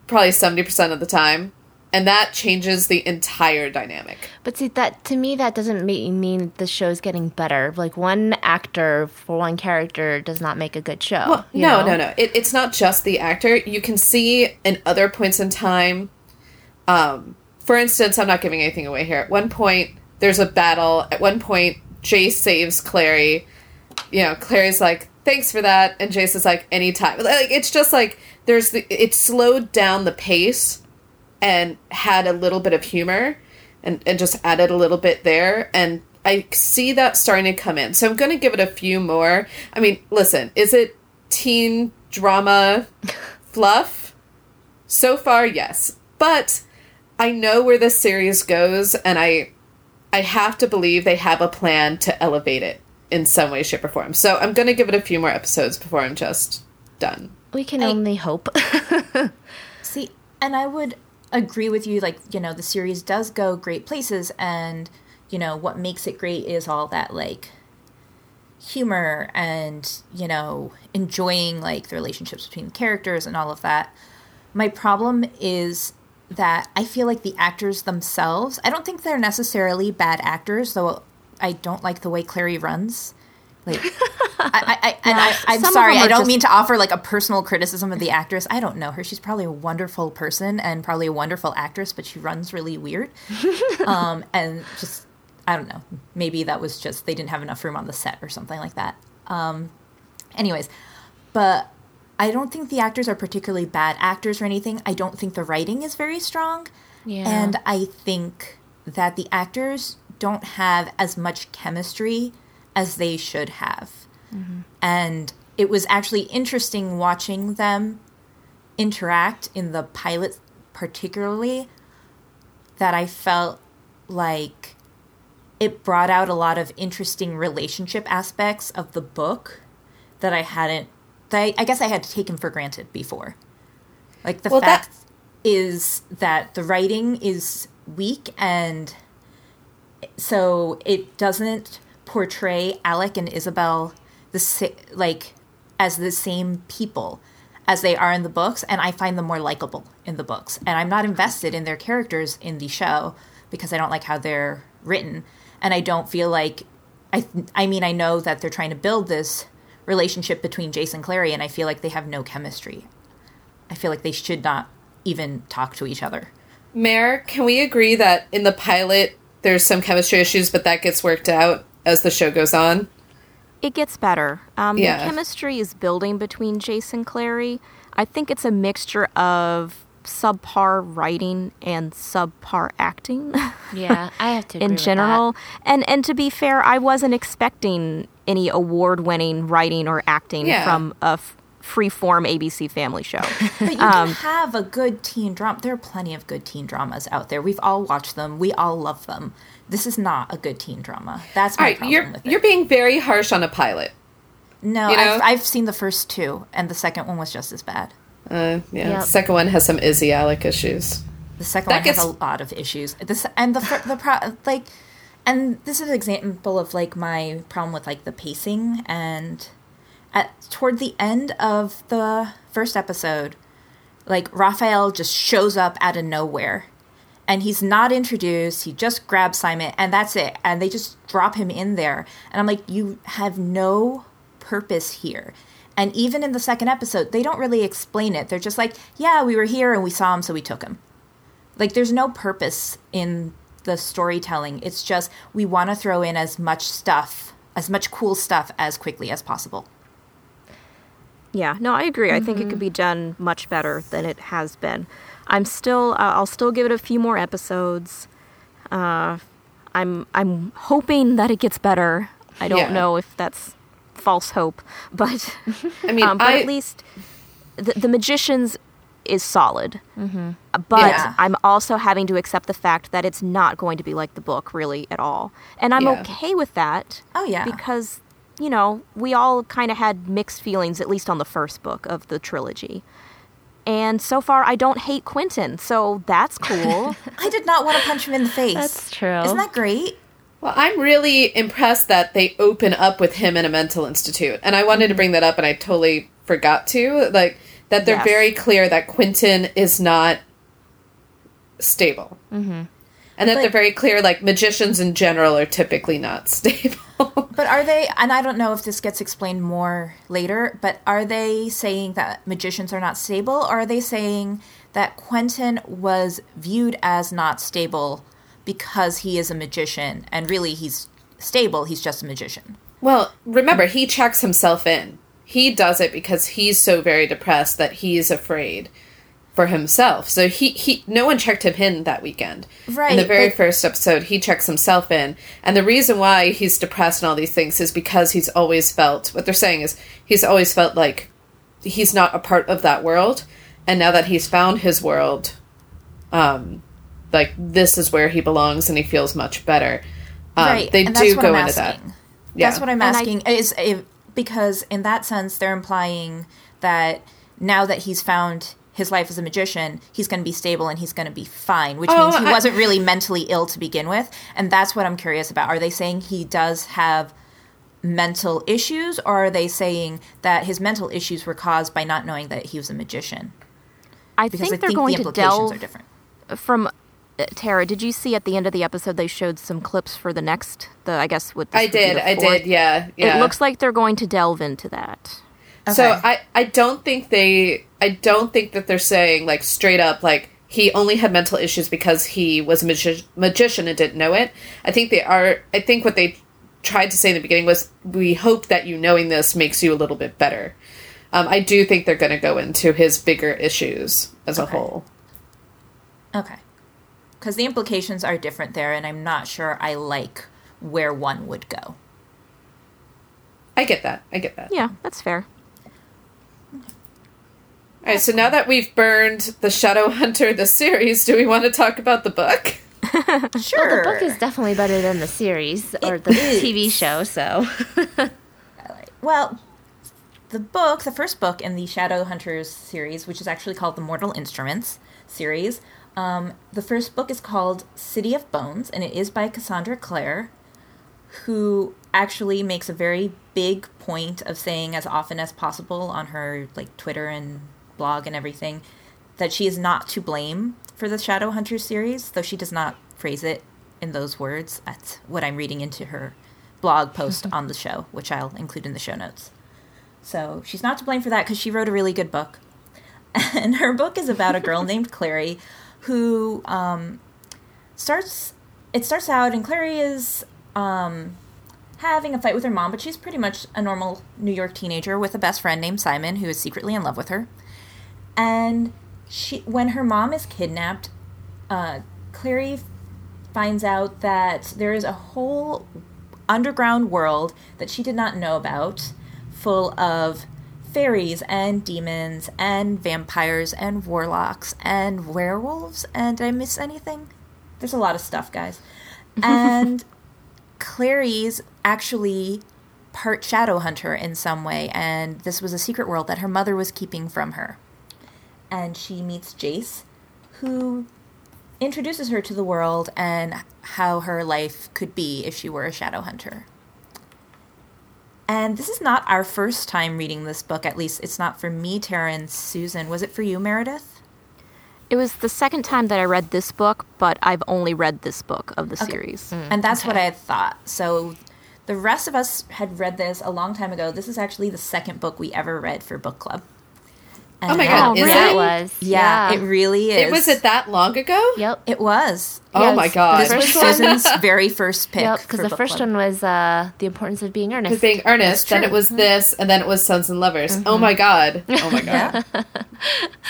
probably 70% of the time. And that changes the entire dynamic. But see, that to me, that doesn't mean the show's getting better. Like one actor for one character does not make a good show. Well, no, know? no, no. It, it's not just the actor. You can see in other points in time. Um, for instance, I'm not giving anything away here. At one point, there's a battle. At one point, Jace saves Clary. You know, Clary's like, "Thanks for that," and Jace is like, "Anytime." Like it's just like there's the it slowed down the pace and had a little bit of humor and, and just added a little bit there. And I see that starting to come in. So I'm going to give it a few more. I mean, listen, is it teen drama fluff? So far, yes. But I know where this series goes, and I I have to believe they have a plan to elevate it in some way, shape, or form. So I'm going to give it a few more episodes before I'm just done. We can I, only hope. see, and I would agree with you. Like, you know, the series does go great places, and, you know, what makes it great is all that, like, humor and, you know, enjoying, like, the relationships between the characters and all of that. My problem is that I feel like the actors themselves, I don't think they're necessarily bad actors, though I don't like the way Clary runs. Like, I, I, and I, I'm sorry, I don't just... mean to offer like a personal criticism of the actress. I don't know her. She's probably a wonderful person and probably a wonderful actress, but she runs really weird. um, and just, I don't know. Maybe that was just they didn't have enough room on the set or something like that. Um, anyways, but I don't think the actors are particularly bad actors or anything. I don't think the writing is very strong. Yeah. And I think that the actors don't have as much chemistry as they should have. Mm-hmm. And it was actually interesting watching them interact in the pilot, particularly, that I felt like it brought out a lot of interesting relationship aspects of the book that I hadn't, that I, I guess I had taken for granted before. Like the well, fact that... is that the writing is weak and so it doesn't portray Alec and Isabelle the like as the same people as they are in the books and I find them more likable in the books. And I'm not invested in their characters in the show because I don't like how they're written and I don't feel like I I mean I know that they're trying to build this relationship between Jace and Clary and I feel like they have no chemistry. I feel like they should not even talk to each other. Mare, can we agree that in the pilot there's some chemistry issues but that gets worked out as the show goes on? It gets better. Um, yeah. The chemistry is building between Jace and Clary. I think it's a mixture of subpar writing and subpar acting. Yeah, I have to in general. And and to be fair, I wasn't expecting any award-winning writing or acting yeah. from a f- free-form ABC family show. but you um, can have a good teen drama. There are plenty of good teen dramas out there. We've all watched them. We all love them this is not a good teen drama. That's my problem you're, with it. You're being very harsh on a pilot. No, you know? I've, I've, seen the first two, and the second one was just as bad. Uh, yeah, yep. the second one has some Izzy Alec issues. The second that one gets... has a lot of issues. This and the the pro, like, and this is an example of like my problem with like the pacing and at toward the end of the first episode, like Raphael just shows up out of nowhere and he's not introduced. He just grabs Simon, and that's it. And they just drop him in there. And I'm like, you have no purpose here. And even in the second episode, they don't really explain it. They're just like, yeah, we were here and we saw him, so we took him. Like, there's no purpose in the storytelling. It's just we want to throw in as much stuff, as much cool stuff as quickly as possible. Yeah, no, I agree. Mm-hmm. I think it could mm-hmm. be done much better than it has been. I'm still, uh, I'll still give it a few more episodes. Uh, I'm I'm hoping that it gets better. I don't Yeah. know if that's false hope, but I mean, um, but I, at least the, the magicians is solid. Mm-hmm. But Yeah. I'm also having to accept the fact that it's not going to be like the book really at all, and I'm Yeah. okay with that. Oh, yeah. because you know we all kind of had mixed feelings, at least on the first book of the trilogy. And so far, I don't hate Quentin, so that's cool. I did not want to punch him in the face. That's true. Isn't that great? Well, I'm really impressed that they open up with him in a mental institute. And I wanted to bring that up and I totally forgot to. Like, that they're Yes. very clear that Quentin is not stable. Mm-hmm. And that they're very clear, like, magicians in general are typically not stable. But are they, and I don't know if this gets explained more later, but are they saying that magicians are not stable, or are they saying that Quentin was viewed as not stable because he is a magician, and really he's stable, he's just a magician? well, remember, he checks himself in. He does it because he's so very depressed that he's afraid for himself. So he, he no one checked him in that weekend. Right, In the very but- first episode, he checks himself in. And the reason why he's depressed and all these things is because he's always felt what they're saying is he's always felt like he's not a part of that world. And now that he's found his world, um, like this is where he belongs and he feels much better. Um, right. They and do go into that. Yeah. That's what I'm And I- asking. is if, because in that sense, they're implying that now that he's found his life as a magician, he's going to be stable and he's going to be fine, which Oh, means he I- wasn't really mentally ill to begin with. And that's what I'm curious about. Are they saying he does have mental issues, or are they saying that his mental issues were caused by not knowing that he was a magician? I Because think I they're think going the to delve are different. from uh, Tara. Did you see at the end of the episode they showed some clips for the next? The I guess with this I would be did, the I did, yeah, yeah. It looks like they're going to delve into that. So I, I don't think they I don't think that they're saying like straight up like he only had mental issues because he was a magi- magician and didn't know it. I think they are I think what they tried to say in the beginning was we hope that you knowing this makes you a little bit better. Um, I do think they're going to go into his bigger issues as a whole. Okay. Because the implications are different there, and I'm not sure I like where one would go. I get that. I get that. Yeah, that's fair. All right, so now that we've burned the Shadow Hunter the series, do we want to talk about the book? Sure. Well, the book is definitely better than the series or It the is. TV show. So Well, the book, the first book in the Shadow Hunters series, which is actually called the Mortal Instruments series, um, the first book is called City of Bones, and it is by Cassandra Clare, who actually makes a very big point of saying as often as possible on her like Twitter and blog and everything that she is not to blame for the Shadow Hunters series, though she does not phrase it in those words. That's what I'm reading into her blog post on the show, which I'll include in the show notes. So she's not to blame for that because she wrote a really good book. And her book is about a girl named Clary who um, starts. It starts out, and Clary is um, having a fight with her mom, but she's pretty much a normal New York teenager with a best friend named Simon who is secretly in love with her. And she, when her mom is kidnapped, uh, Clary finds out that there is a whole underground world that she did not know about, full of fairies and demons and vampires and warlocks and werewolves. And did I miss anything? There's a lot of stuff, guys. And Clary's actually part shadow hunter in some way, and this was a secret world that her mother was keeping from her. And she meets Jace, who introduces her to the world and how her life could be if she were a shadow hunter. And this is not our first time reading this book, at least it's not for me, Tara, and Susan. Was it for you, Meredith? It was the second time that I read this book, but I've only read this book of the series. Mm, and that's what I had thought. So the rest of us had read this a long time ago. This is actually the second book we ever read for book club. Oh my god, Oh, is really? that it? was Yeah, it really is. It was it that long ago? Yep. It was. Oh Yes, my god. This was Susan's very first pick. Yep, because the first club. one was uh, the importance of being earnest. being earnest, then it was this, and then it was Sons and Lovers. Oh my god. Oh my god. Yeah.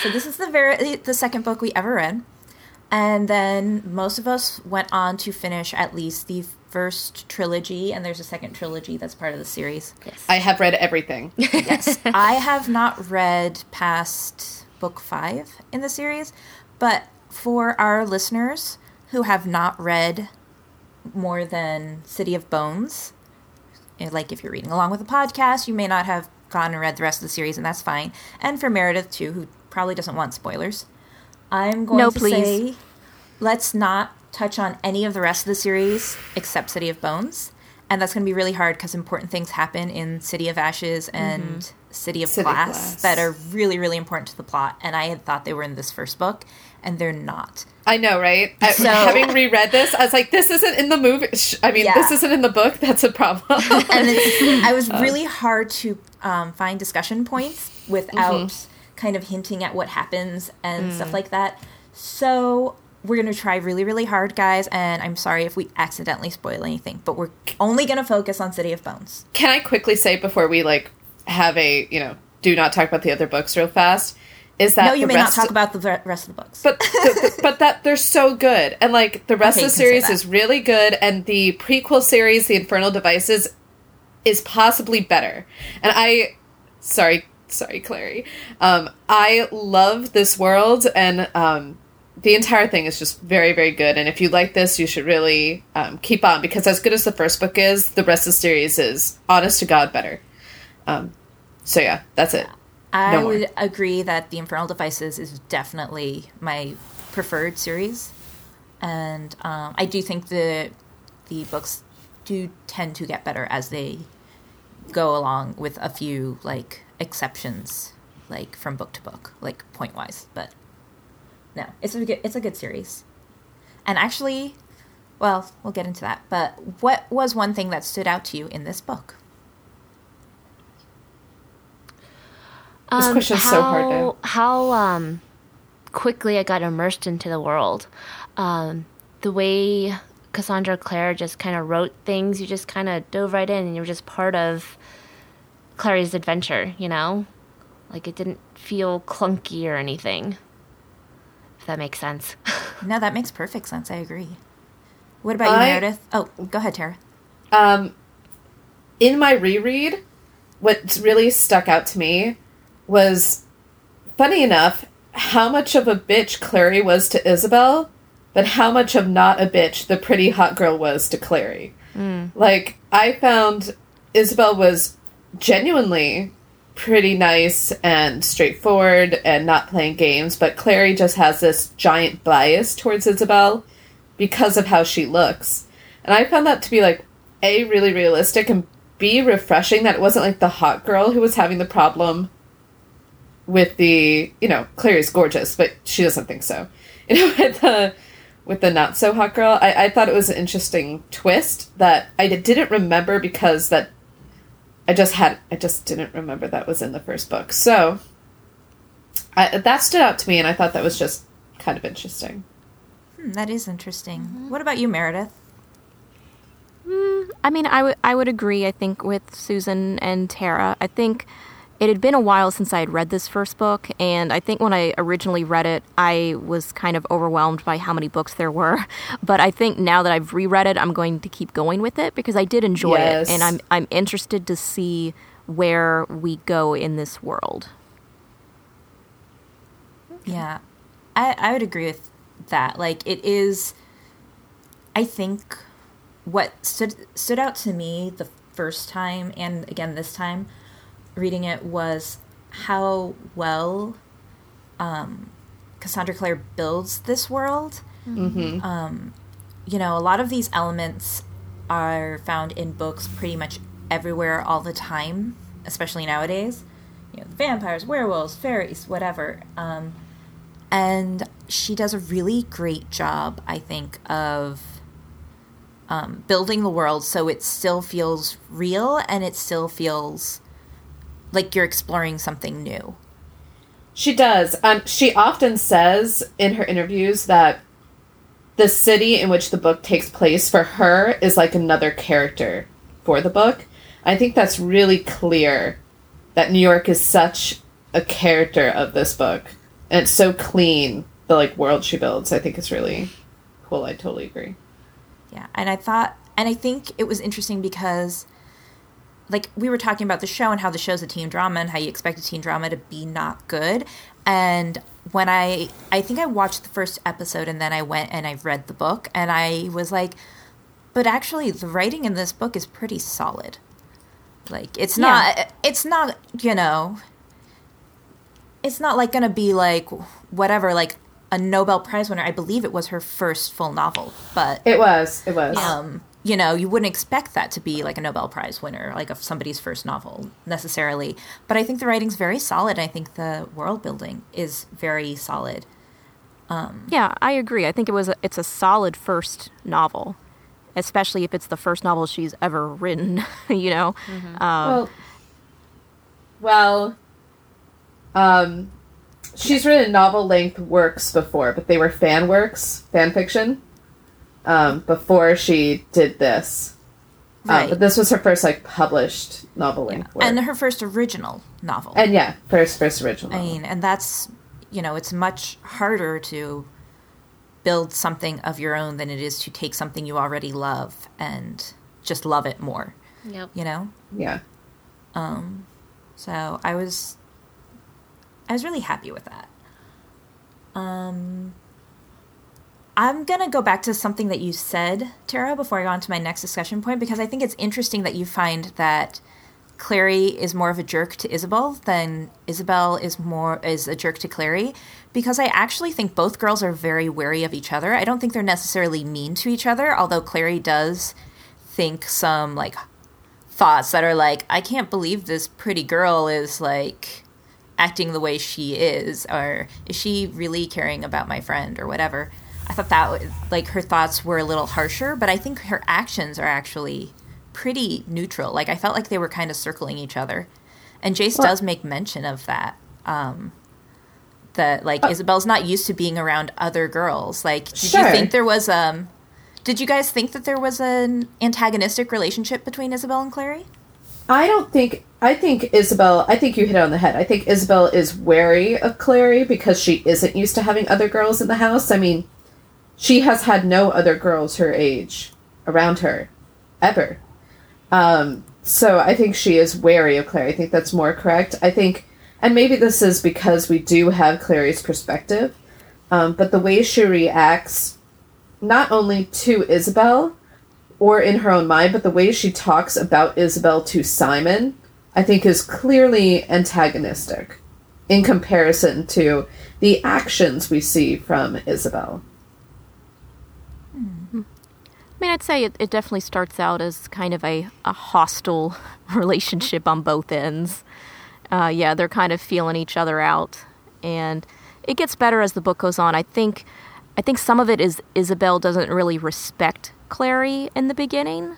so this is the very the second book we ever read. And then most of us went on to finish at least the first trilogy, and there's a second trilogy that's part of the series. Yes. I have read everything. Yes. I have not read past book five in the series, but for our listeners who have not read more than City of Bones, eh, like if you're reading along with a podcast, you may not have gone and read the rest of the series, and that's fine. And for Meredith, too, who probably doesn't want spoilers, I'm going No, to please. say let's not touch on any of the rest of the series except City of Bones. And that's going to be really hard because important things happen in City of Ashes and mm-hmm. City of City Glass, Glass. that are really, really important to the plot. And I had thought they were in this first book, and they're not. I know, right? So- having reread this, I was like, this isn't in the movie. Sh- I mean, Yeah. this isn't in the book. That's a problem. and it's, I was uh. really hard to um, find discussion points without mm-hmm. kind of hinting at what happens and stuff mm. like that. So we're gonna try really, really hard, guys. And I'm sorry if we accidentally spoil anything, but we're only gonna focus on City of Bones. Can I quickly say before we like have a you know do not talk about the other books real fast? Is that no, you may not talk about the rest of the books. but the, but that they're so good and like the rest Okay, of the you can say series is really good and the prequel series the infernal devices is possibly better and i sorry sorry clary um i love this world and um the entire thing is just very very good. And if you like this you should really um, keep on because as good as the first book is the rest of the series is honest to god better. Um so yeah that's it. I No would agree that the Infernal Devices is definitely my preferred series, and um, I do think the the books do tend to get better as they go along, with a few like exceptions, like from book to book, like point wise. But no, it's a good, it's a good series, and actually, well, we'll get into that. But what was one thing that stood out to you in this book? This question's so hard how, now. How um, quickly I got immersed into the world. Um, the way Cassandra Clare just kind of wrote things, you just kind of dove right in and you were just part of Clary's adventure, you know? Like it didn't feel clunky or anything. If that makes sense. No, that makes perfect sense. I agree. What about you, I- Meredith? Oh, go ahead, Tara. Um, in my reread, what really stuck out to me was, funny enough, how much of a bitch Clary was to Isabelle, but how much of not a bitch the pretty hot girl was to Clary. Like, I found Isabelle was genuinely pretty nice and straightforward and not playing games, but Clary just has this giant bias towards Isabelle because of how she looks. And I found that to be like A, really realistic and B, refreshing that it wasn't like the hot girl who was having the problem with the you know, Clary's gorgeous, but she doesn't think so. You know, with the with the not so hot girl. I, I thought it was an interesting twist that I didn't remember because that I just had I just didn't remember that was in the first book. So I, that stood out to me, and I thought that was just kind of interesting. Hmm, that is interesting. What about you, Meredith? I mean, I would I would agree. I think with Susan and Tara, I think it had been a while since I had read this first book, and I think when I originally read it, I was kind of overwhelmed by how many books there were. But I think now that I've reread it, I'm going to keep going with it because I did enjoy Yes. it, and I'm I'm interested to see where we go in this world. Yeah, I, I would agree with that. Like, it is, I think, what stood, stood out to me the first time and again this time reading it was how well um, Cassandra Clare builds this world. Um, you know, a lot of these elements are found in books pretty much everywhere all the time, especially nowadays. You know, vampires, werewolves, fairies, whatever. Um, and she does a really great job, I think, of um, building the world so it still feels real and it still feels like you're exploring something new. She does. Um, she often says in her interviews that the city in which the book takes place for her is like another character for the book. I think that's really clear that New York is such a character of this book. And it's so clean the like world she builds, I think is really cool. I totally agree. Yeah, and I thought, and I think it was interesting because, like, we were talking about the show and how the show's a teen drama and how you expect a teen drama to be not good. And when I, I think I watched the first episode and then I went and I read the book and I was like, but actually, the writing in this book is pretty solid. Like, it's Yeah. not, it's not, you know, it's not like gonna be like whatever, like a Nobel Prize winner. I believe it was her first full novel, but It was. It was. um, you know, you wouldn't expect that to be like a Nobel Prize winner, like of somebody's first novel necessarily. But I think the writing's very solid. I think the world building is very solid. Yeah, I agree. I think it was a, it's a solid first novel, especially if it's the first novel she's ever written. you know, um, well, well, um, she's written novel length works before, but they were fan works, fan fiction. Um, before she did this, Um, but this was her first like published novel length work, And her first original novel. and yeah, first first original. I novel. mean, and that's, you know, it's much harder to build something of your own than it is to take something you already love and just love it more, Yep. you know? yeah, Um So I was I was really happy with that. Um I'm going to go back to something that you said, Tara, before I go on to my next discussion point because I think it's interesting that you find that Clary is more of a jerk to Isabelle than Isabelle is more is a jerk to Clary because I actually think both girls are very wary of each other. I don't think they're necessarily mean to each other, although Clary does think some like thoughts that are like, I can't believe this pretty girl is like acting the way she is, or is she really caring about my friend, or whatever. I thought that was- like her thoughts were a little harsher, but I think her actions are actually pretty neutral. Like I felt like they were kind of circling each other, and Jace Well- does make mention of that. Um, that like Isabelle's not used to being around other girls. Like, did Sure. you think there was um? Did you guys think that there was an antagonistic relationship between Isabelle and Clary? I don't think. I think Isabelle. I think you hit it on the head. I think Isabelle is wary of Clary because she isn't used to having other girls in the house. I mean, she has had no other girls her age around her, ever. Um, so I think she is wary of Clary. I think that's more correct. I think, and maybe this is because we do have Clary's perspective, um, but the way she reacts, not only to Isabelle, or in her own mind, but the way she talks about Isabelle to Simon, I think is clearly antagonistic in comparison to the actions we see from Isabelle. I mean, I'd say it, it definitely starts out as kind of a, a hostile relationship on both ends. Uh, yeah, they're kind of feeling each other out, and it gets better as the book goes on. I think, I think some of it is Isabelle doesn't really respect Clary in the beginning,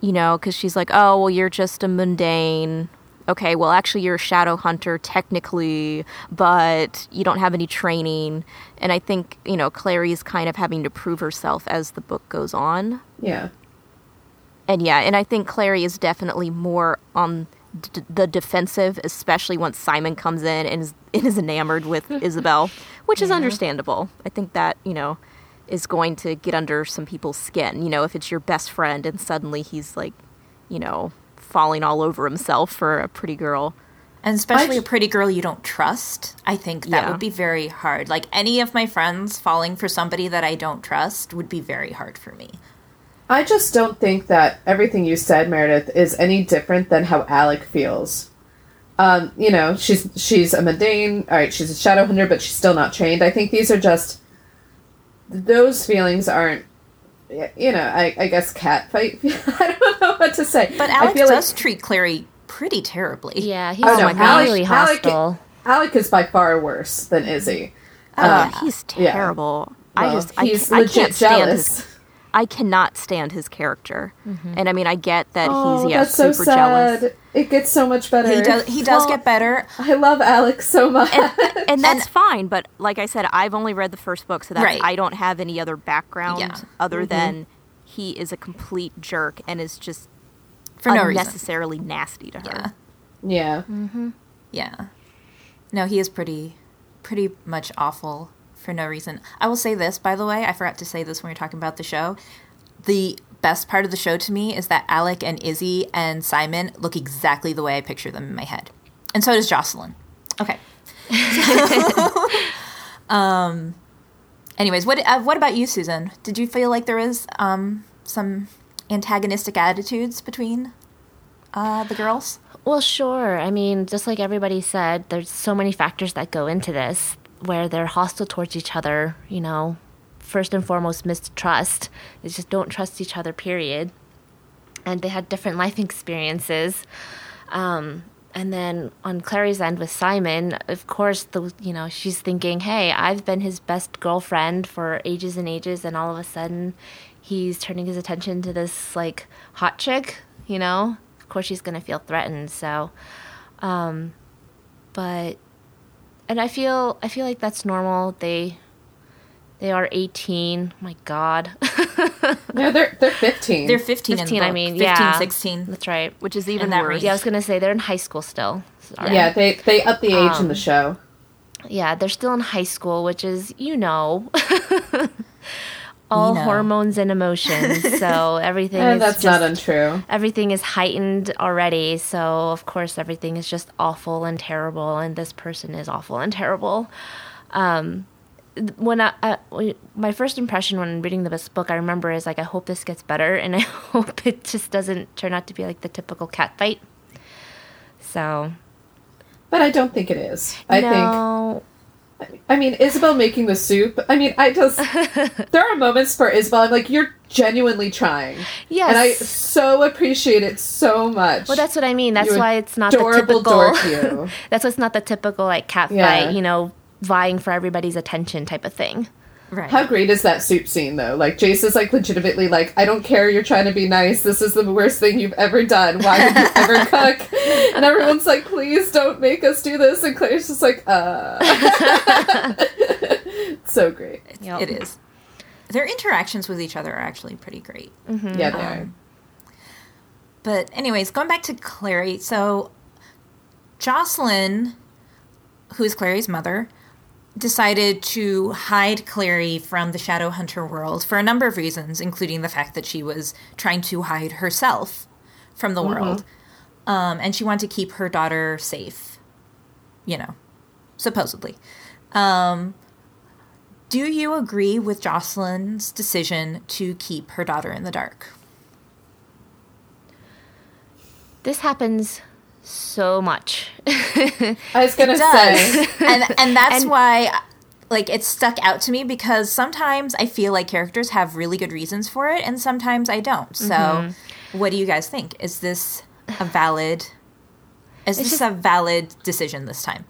you know, because she's like, "Oh, well, you're just a mundane." Okay, well, actually, you're a shadow hunter technically, but you don't have any training. And I think, you know, Clary's kind of having to prove herself as the book goes on. Yeah. And yeah, and I think Clary is definitely more on d- the defensive, especially once Simon comes in and is, and is enamored with Isabelle, which is understandable. I think that, you know, is going to get under some people's skin. You know, if it's your best friend and suddenly he's like, you know, falling all over himself for a pretty girl. And especially I- a pretty girl you don't trust. I think that Yeah. would be very hard. Like any of my friends falling for somebody that I don't trust would be very hard for me. I just don't think that everything you said, Meredith, is any different than how Alec feels. Um, you know, she's she's a mundane, all right, she's a shadow hunter, but she's still not trained. I think these are just those feelings aren't. Y- You know, I, I guess cat fight. I don't know what to say. But I Alex feel like- does treat Clary pretty terribly. Yeah, he's Oh, no, really hostile. Alec is by far worse than Izzy. Oh, Uh, yeah. he's yeah. terrible. I just I, he's I legit can't stand jealous. his I cannot stand his character. Mm-hmm. And I mean I get that Oh, he's yeah that's so super sad. jealous. It gets so much better. He does he does Well- get better. I love Alec so much. And that's fine, but like I said, I've only read the first book, so that Right. I don't have any other background Yeah. other mm-hmm. than he is a complete jerk and is just For no reason. unnecessarily nasty to her. Yeah. yeah. Mm-hmm. Yeah. No, he is pretty pretty much awful for no reason. I will say this, by the way, I forgot to say this when we were talking about the show. The best part of the show to me is that Alec and Izzy and Simon look exactly the way I picture them in my head. And so does Jocelyn. Okay. um anyways, what uh, what about you, Susan? Did you feel like there was um some antagonistic attitudes between uh, the girls? Well, sure. I mean, just like everybody said, there's so many factors that go into this where they're hostile towards each other, you know. First and foremost, mistrust. They just don't trust each other, period. And they had different life experiences. Um, and then on Clary's end with Simon, of course, the you know she's thinking, "Hey, I've been his best girlfriend for ages and ages, and all of a sudden, he's turning his attention to this like hot chick." You know, of course, she's gonna feel threatened. So, um, but and I feel I feel like that's normal. They they are 18. My God. no, they're they're 15. They're 15. 15, I mean, 15, yeah. 16. That's right. which is even In that worse. range. Yeah, I was gonna say they're in high school still. Sorry. yeah, they they up the age in Um, the show. Yeah, they're still in high school, which is, you know, all know. hormones and emotions. So everything And is that's just, not untrue. everything is heightened already. So of course everything is just awful and terrible, and this person is awful and terrible. Um, when I, I my first impression when reading this book, I remember is like, I hope this gets better, and I hope it just doesn't turn out to be like the typical cat fight. So But I don't think it is. I think no, I mean, Isabelle making the soup. I mean, I just there are moments for Isabelle. I'm like, you're genuinely trying, yes, and I so appreciate it so much. Well, that's what I mean. That's You why it's not the typical. that's what's not the typical like cat Yeah. fight. You know, vying for everybody's attention type of thing. Right. How great is that soup scene though? Like Jace is like legitimately like, I don't care. You're trying to be nice. This is the worst thing you've ever done. Why would you ever cook? And everyone's like, please don't make us do this. And Claire's just like, uh. so great. Yep. It is. Their interactions with each other are actually pretty great. Yeah, they are. Um, But anyways, going back to Clary, so Jocelyn, who is Clary's mother, decided to hide Clary from the Shadowhunter world for a number of reasons, including the fact that she was trying to hide herself from the world. Um, and she wanted to keep her daughter safe, you know, supposedly. Um, do you agree with Jocelyn's decision to keep her daughter in the dark? This happens so much. I was gonna It say. and and that's And- why like it stuck out to me because sometimes I feel like characters have really good reasons for it and sometimes I don't. So Mm-hmm. what do you guys think? Is this a valid is It's this just- a valid decision this time?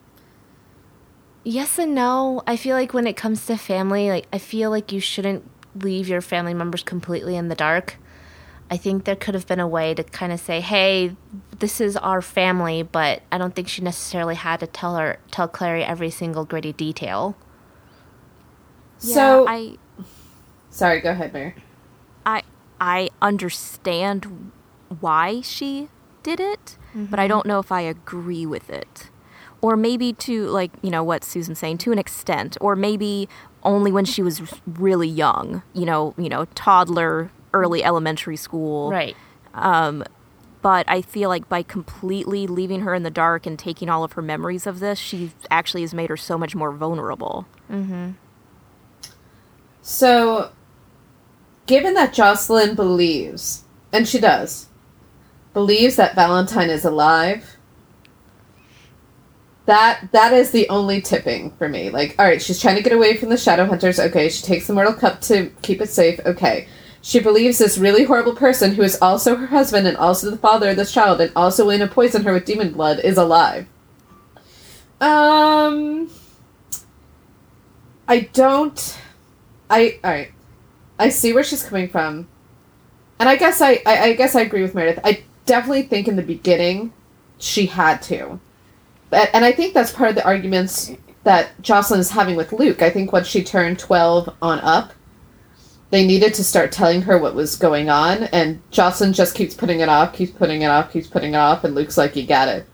yes and no. I feel like when it comes to family, like I feel like you shouldn't leave your family members completely in the dark. I think there could have been a way to kind of say, "Hey, this is our family," but I don't think she necessarily had to tell her tell Clary every single gritty detail. So- I Sorry, go ahead, Mary. I I understand why she did it, but I mm-hmm. don't know if I agree with it. Or maybe to like, you know, what Susan's saying to an extent, or maybe only when she was really young, you know, you know, toddler, early elementary school. Right. Um, but I feel like by completely leaving her in the dark and taking all of her memories of this, she actually has made her so much more vulnerable. Mm-hmm. So, given that Jocelyn believes, and she does, believes that Valentine is alive, that that is the only tipping for me. Like, all right, she's trying to get away from the shadow hunters. Okay, she takes the mortal cup to keep it safe. Okay. She believes this really horrible person who is also her husband and also the father of this child and also willing to poison her with demon blood is alive. Um I don't I all right. I see where she's coming from, and I guess I, I I guess I agree with Meredith. I definitely think in the beginning she had to, but, and I think that's part of the arguments that Jocelyn is having with Luke. I think once she turned twelve on up, they needed to start telling her what was going on, and Jocelyn just keeps putting it off, keeps putting it off, keeps putting it off, and Luke's like, "You gotta,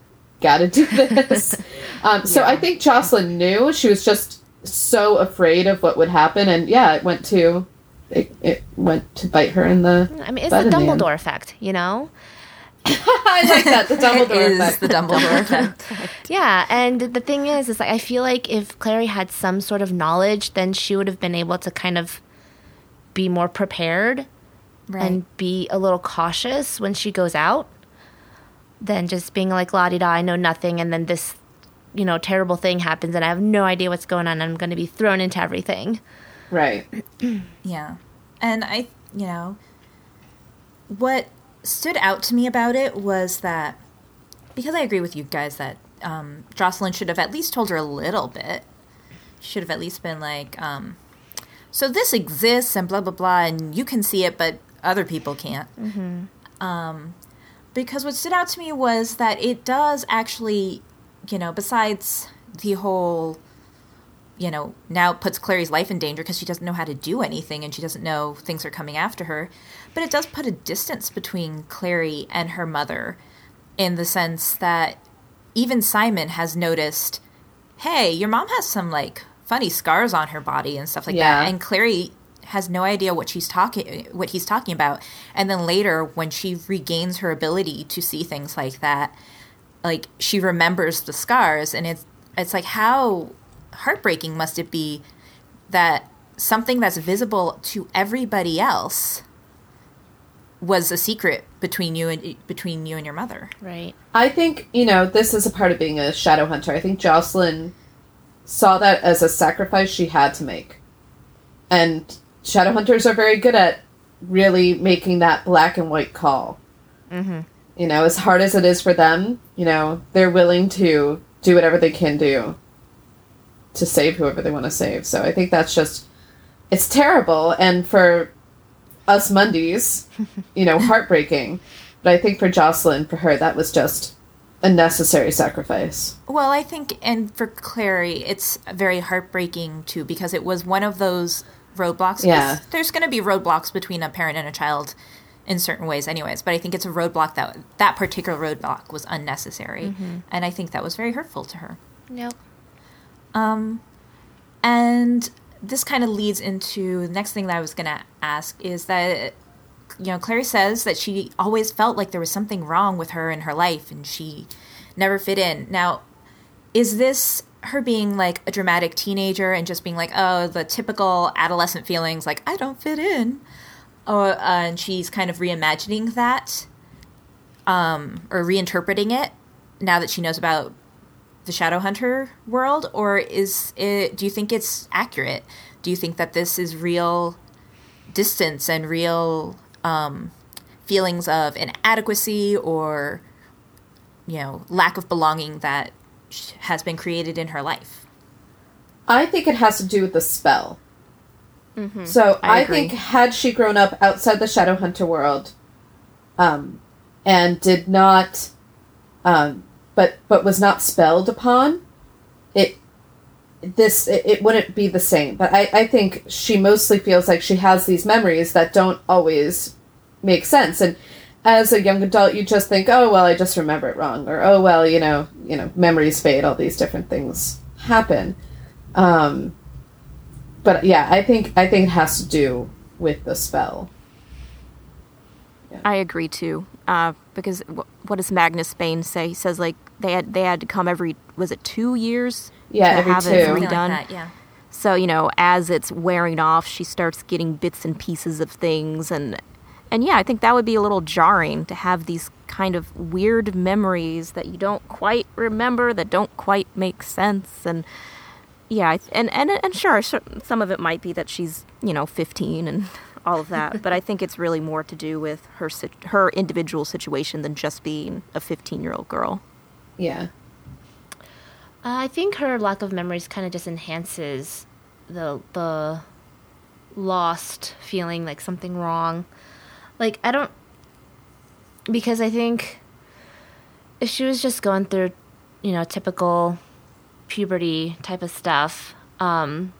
gotta do this." um, so I think Jocelyn knew she was just so afraid of what would happen, and yeah, it went to it, it went to bite her in the. I mean, it's the in the. Dumbledore effect, you know? I like that the Dumbledore effect. the Dumbledore effect. Yeah, and the thing is, is like I feel like if Clary had some sort of knowledge, then she would have been able to kind of be more prepared Right. and be a little cautious when she goes out than just being like la di da, I know nothing, and then this, you know, terrible thing happens and I have no idea what's going on. And I'm going to be thrown into everything. right. Yeah. And I, you know, what stood out to me about it was that because I agree with you guys that um, Jocelyn should have at least told her a little bit. Should have at least been like, um, so this exists and blah, blah, blah, and you can see it, but other people can't. Um, because what stood out to me was that it does actually, you know, besides the whole you know, now puts Clary's life in danger because she doesn't know how to do anything and she doesn't know things are coming after her. But it does put a distance between Clary and her mother in the sense that even Simon has noticed, hey, your mom has some like funny scars on her body and stuff like Yeah. that. And Clary has no idea what she's talking what he's talking about. And then later when she regains her ability to see things like that, like she remembers the scars and it's it's like how heartbreaking must it be that something that's visible to everybody else was a secret between you and between you and your mother. Right. I think, you know, this is a part of being a shadow hunter. I think Jocelyn saw that as a sacrifice she had to make. And shadow hunters are very good at really making that black and white call. Mm-hmm. You know, as hard as it is for them, you know, they're willing to do whatever they can do to save whoever they want to save. So I think that's just, it's terrible. And for us mundanes, you know, heartbreaking. But I think for Jocelyn, for her, that was just a necessary sacrifice. Well, I think, and for Clary, it's very heartbreaking too because it was one of those roadblocks. Yeah. there's going to be roadblocks between a parent and a child in certain ways, anyways. But I think it's a roadblock that that particular roadblock was unnecessary, mm-hmm. and I think that was very hurtful to her. Nope. Um, and this kind of leads into the next thing that I was going to ask is that, you know, Clary says that she always felt like there was something wrong with her in her life and she never fit in. Now, is this her being like a dramatic teenager and just being like, oh, the typical adolescent feelings, like, I don't fit in? Or, uh, and she's kind of reimagining that um, or reinterpreting it now that she knows about the Shadowhunter world, or is it? Do you think it's accurate? Do you think that this is real distance and real um, feelings of inadequacy or you know lack of belonging that has been created in her life? I think it has to do with the spell. So I I, think had she grown up outside the Shadowhunter world, um, and did not, um, but but was not spelled upon, it this it, it wouldn't be the same. But I I think she mostly feels like she has these memories that don't always make sense and. As a young adult, you just think, "Oh well, I just remember it wrong," or "Oh well, you know, you know, memories fade. All these different things happen." Um, but yeah, I think I think it has to do with the spell. I agree too. Uh, because w- what does Magnus Bane say? He says like they had they had to come every was it two years? Yeah, to every have two. it redone. like that, yeah. So you know, as it's wearing off, she starts getting bits and pieces of things, and and yeah, I think that would be a little jarring to have these kind of weird memories that you don't quite remember, that don't quite make sense, and yeah, and and and sure, sure, some of it might be that she's you know 15 and all of that, but I think it's really more to do with her her individual situation than just being a 15 year old girl. Yeah, Uh, I think her lack of memories kind of just enhances the the lost feeling like something wrong. Like I don't because I think if she was just going through, you know, typical puberty type of stuff, um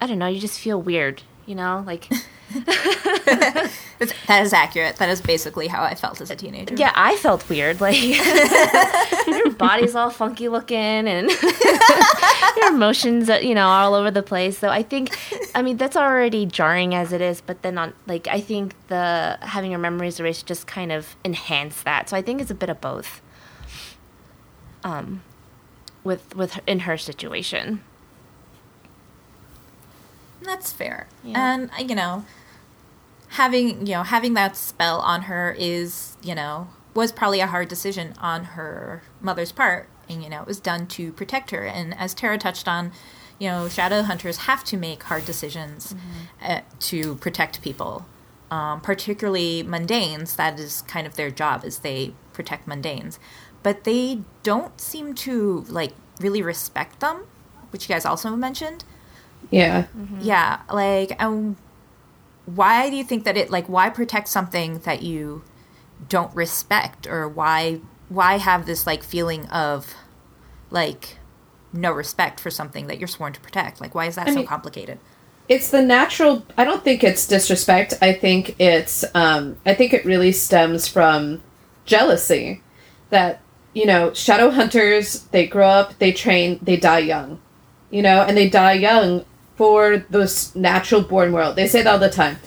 I don't know, you just feel weird, you know, like that is accurate. That is basically how I felt as a teenager. yeah, I felt weird. Like your body's all funky looking and your emotions, uh, you know, all over the place. So I think, I mean, that's already jarring as it is. But then on, like, I think the having your memories erased just kind of enhance that. So I think it's a bit of both. Um, with with her- in her situation. That's fair. Yeah. And uh, you know, having you know having that spell on her is you know was probably a hard decision on her mother's part, and you know it was done to protect her. And as Tara touched on, you know, shadow hunters have to make hard decisions uh, to protect people, um, particularly mundanes. That is kind of their job, is they protect mundanes, but they don't seem to like really respect them, which you guys also mentioned. Yeah. Yeah, like um, why do you think that it like why protect something that you don't respect or why why have this like feeling of like no respect for something that you're sworn to protect? Like why is that I so mean- complicated? it's the natural i don't think it's disrespect i think it's um i think it really stems from jealousy that you know shadow hunters they grow up they train they die young you know and they die young for this natural born world. They say that all the time.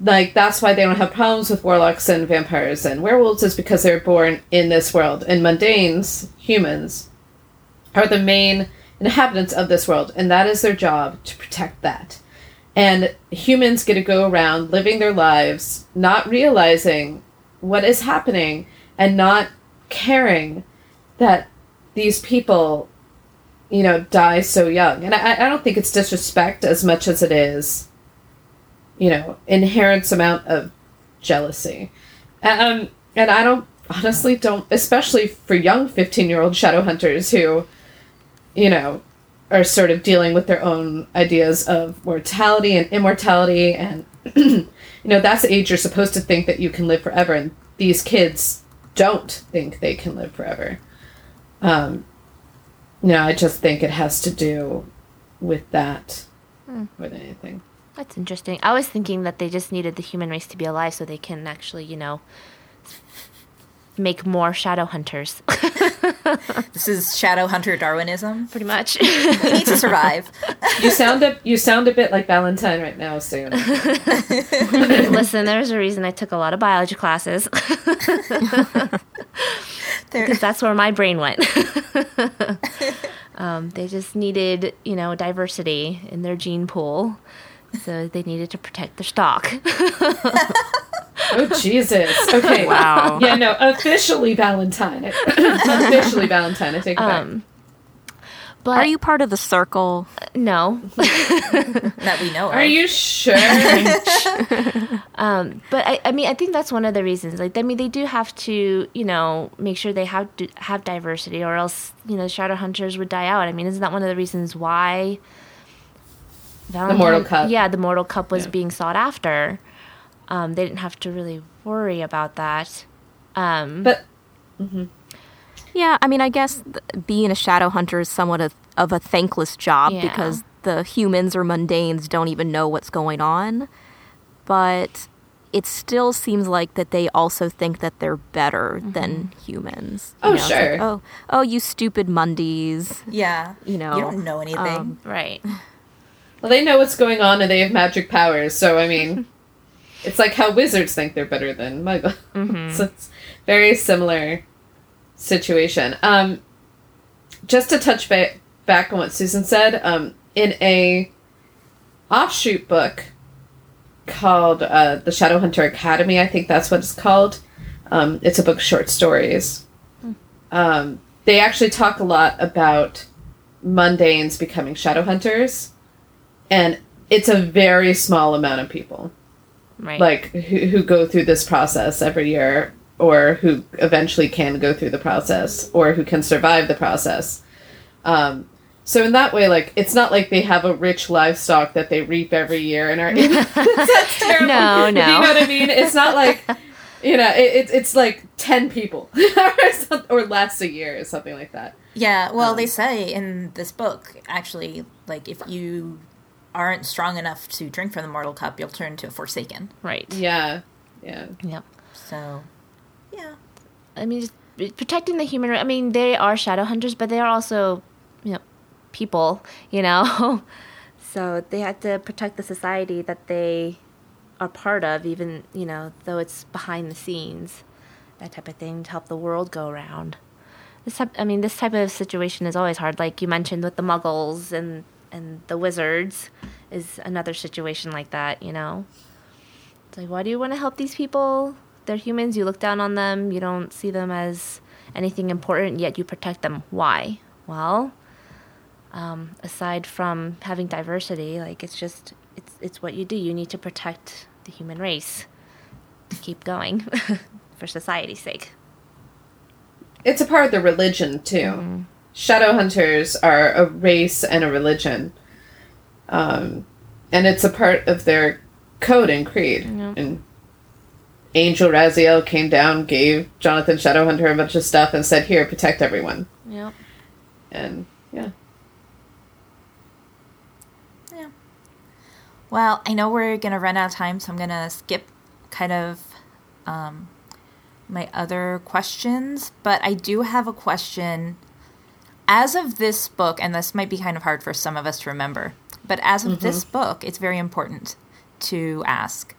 Like that's why they don't have problems with warlocks and vampires and werewolves is because they're born in this world. And mundanes humans are the main inhabitants of this world, and that is their job to protect that. And humans get to go around living their lives, not realizing what is happening and not caring that these people, you know, die so young. And I, I don't think it's disrespect as much as it is, you know, inherent amount of jealousy. Um, and I don't honestly don't, especially for young 15 year old shadow hunters who, you know, are sort of dealing with their own ideas of mortality and immortality. And, you know, that's the age you're supposed to think that you can live forever. And these kids don't think they can live forever. Um, know, I just think it has to do with that hmm. more than anything. That's interesting. I was thinking that they just needed the human race to be alive so they can actually, you know, make more shadow hunters. This is shadow hunter Darwinism. Pretty much. We need to survive. You sound a you sound a bit like Valentine right now, Soon. Listen, there's a reason I took a lot of biology classes because that's where my brain went. um, they just needed, you know, diversity in their gene pool. So they needed to protect their stock. Oh Jesus! Okay. Wow. Yeah, no. Officially Valentine. officially Valentine. I take it back. Um, but Are you part of the circle? no, that we know. of. Are you sure? Um, but I, I mean, I think that's one of the reasons. Like, I mean, they do have to, you know, make sure they have to have diversity, or else, you know, shadow hunters would die out. I mean, isn't that one of the reasons why Valentine, Mortal Cup. Yeah, the Mortal Cup was Yeah. being sought after. Um, they didn't have to really worry about that. Um, but Yeah, I mean, I guess th- being a shadow hunter is somewhat of, of a thankless job Yeah. because the humans or mundanes don't even know what's going on. But it still seems like that they also think that they're better than humans. Oh, it's like, sure. oh, oh, you stupid mundies. Yeah. You know, You don't know anything. um, right. well, they know what's going on and they have magic powers. So I mean, it's like how wizards think they're better than muggles. so it's very similar situation. Um, just to touch ba- back on what Susan said, um, in a offshoot book called uh, the Shadowhunter Academy, I think that's what it's called. Um, it's a book of short stories. Um, they actually talk a lot about mundanes becoming shadow hunters, and it's a very small amount of people Right. like who, who go through this process every year or who eventually can go through the process or who can survive the process. Um, so in that way like it's not like they have a rich livestock that they reap every year and are that's terrible. No, no. you know what i mean? It's not like you know it, it, it's like 10 people or less a year or something like that. Yeah, well, Um, they say in this book, actually, like if you aren't strong enough to drink from the mortal cup, you'll turn to a Forsaken. Right. Yeah. Yeah. Yep. So, yeah. I mean, just protecting the human. I mean, they are shadow hunters, but they are also, you know, people. You know, so they have to protect the society that they are part of, even you know, though it's behind the scenes, that type of thing to help the world go around. This type, I mean, this type of situation is always hard. Like you mentioned with the Muggles and and the wizards, is another situation like that. You know. It's like, why do you want to help these people? They're humans. You look down on them. You don't see them as anything important, yet you protect them. Why? Well, um, aside from having diversity, like it's just it's it's what you do. You need to protect the human race to keep going for society's sake. It's a part of the religion too. Shadow hunters are a race and a religion, um, and it's a part of their code and creed. And Angel Raziel came down, gave Jonathan Shadowhunter a bunch of stuff, and said, "Here, protect everyone." Yeah. And yeah, Yeah. Well, I know we're going to run out of time, so I'm going to skip kind of um, my other questions. But I do have a question. As of this book, and this might be kind of hard for some of us to remember, but as of this mm-hmm. book, it's very important to ask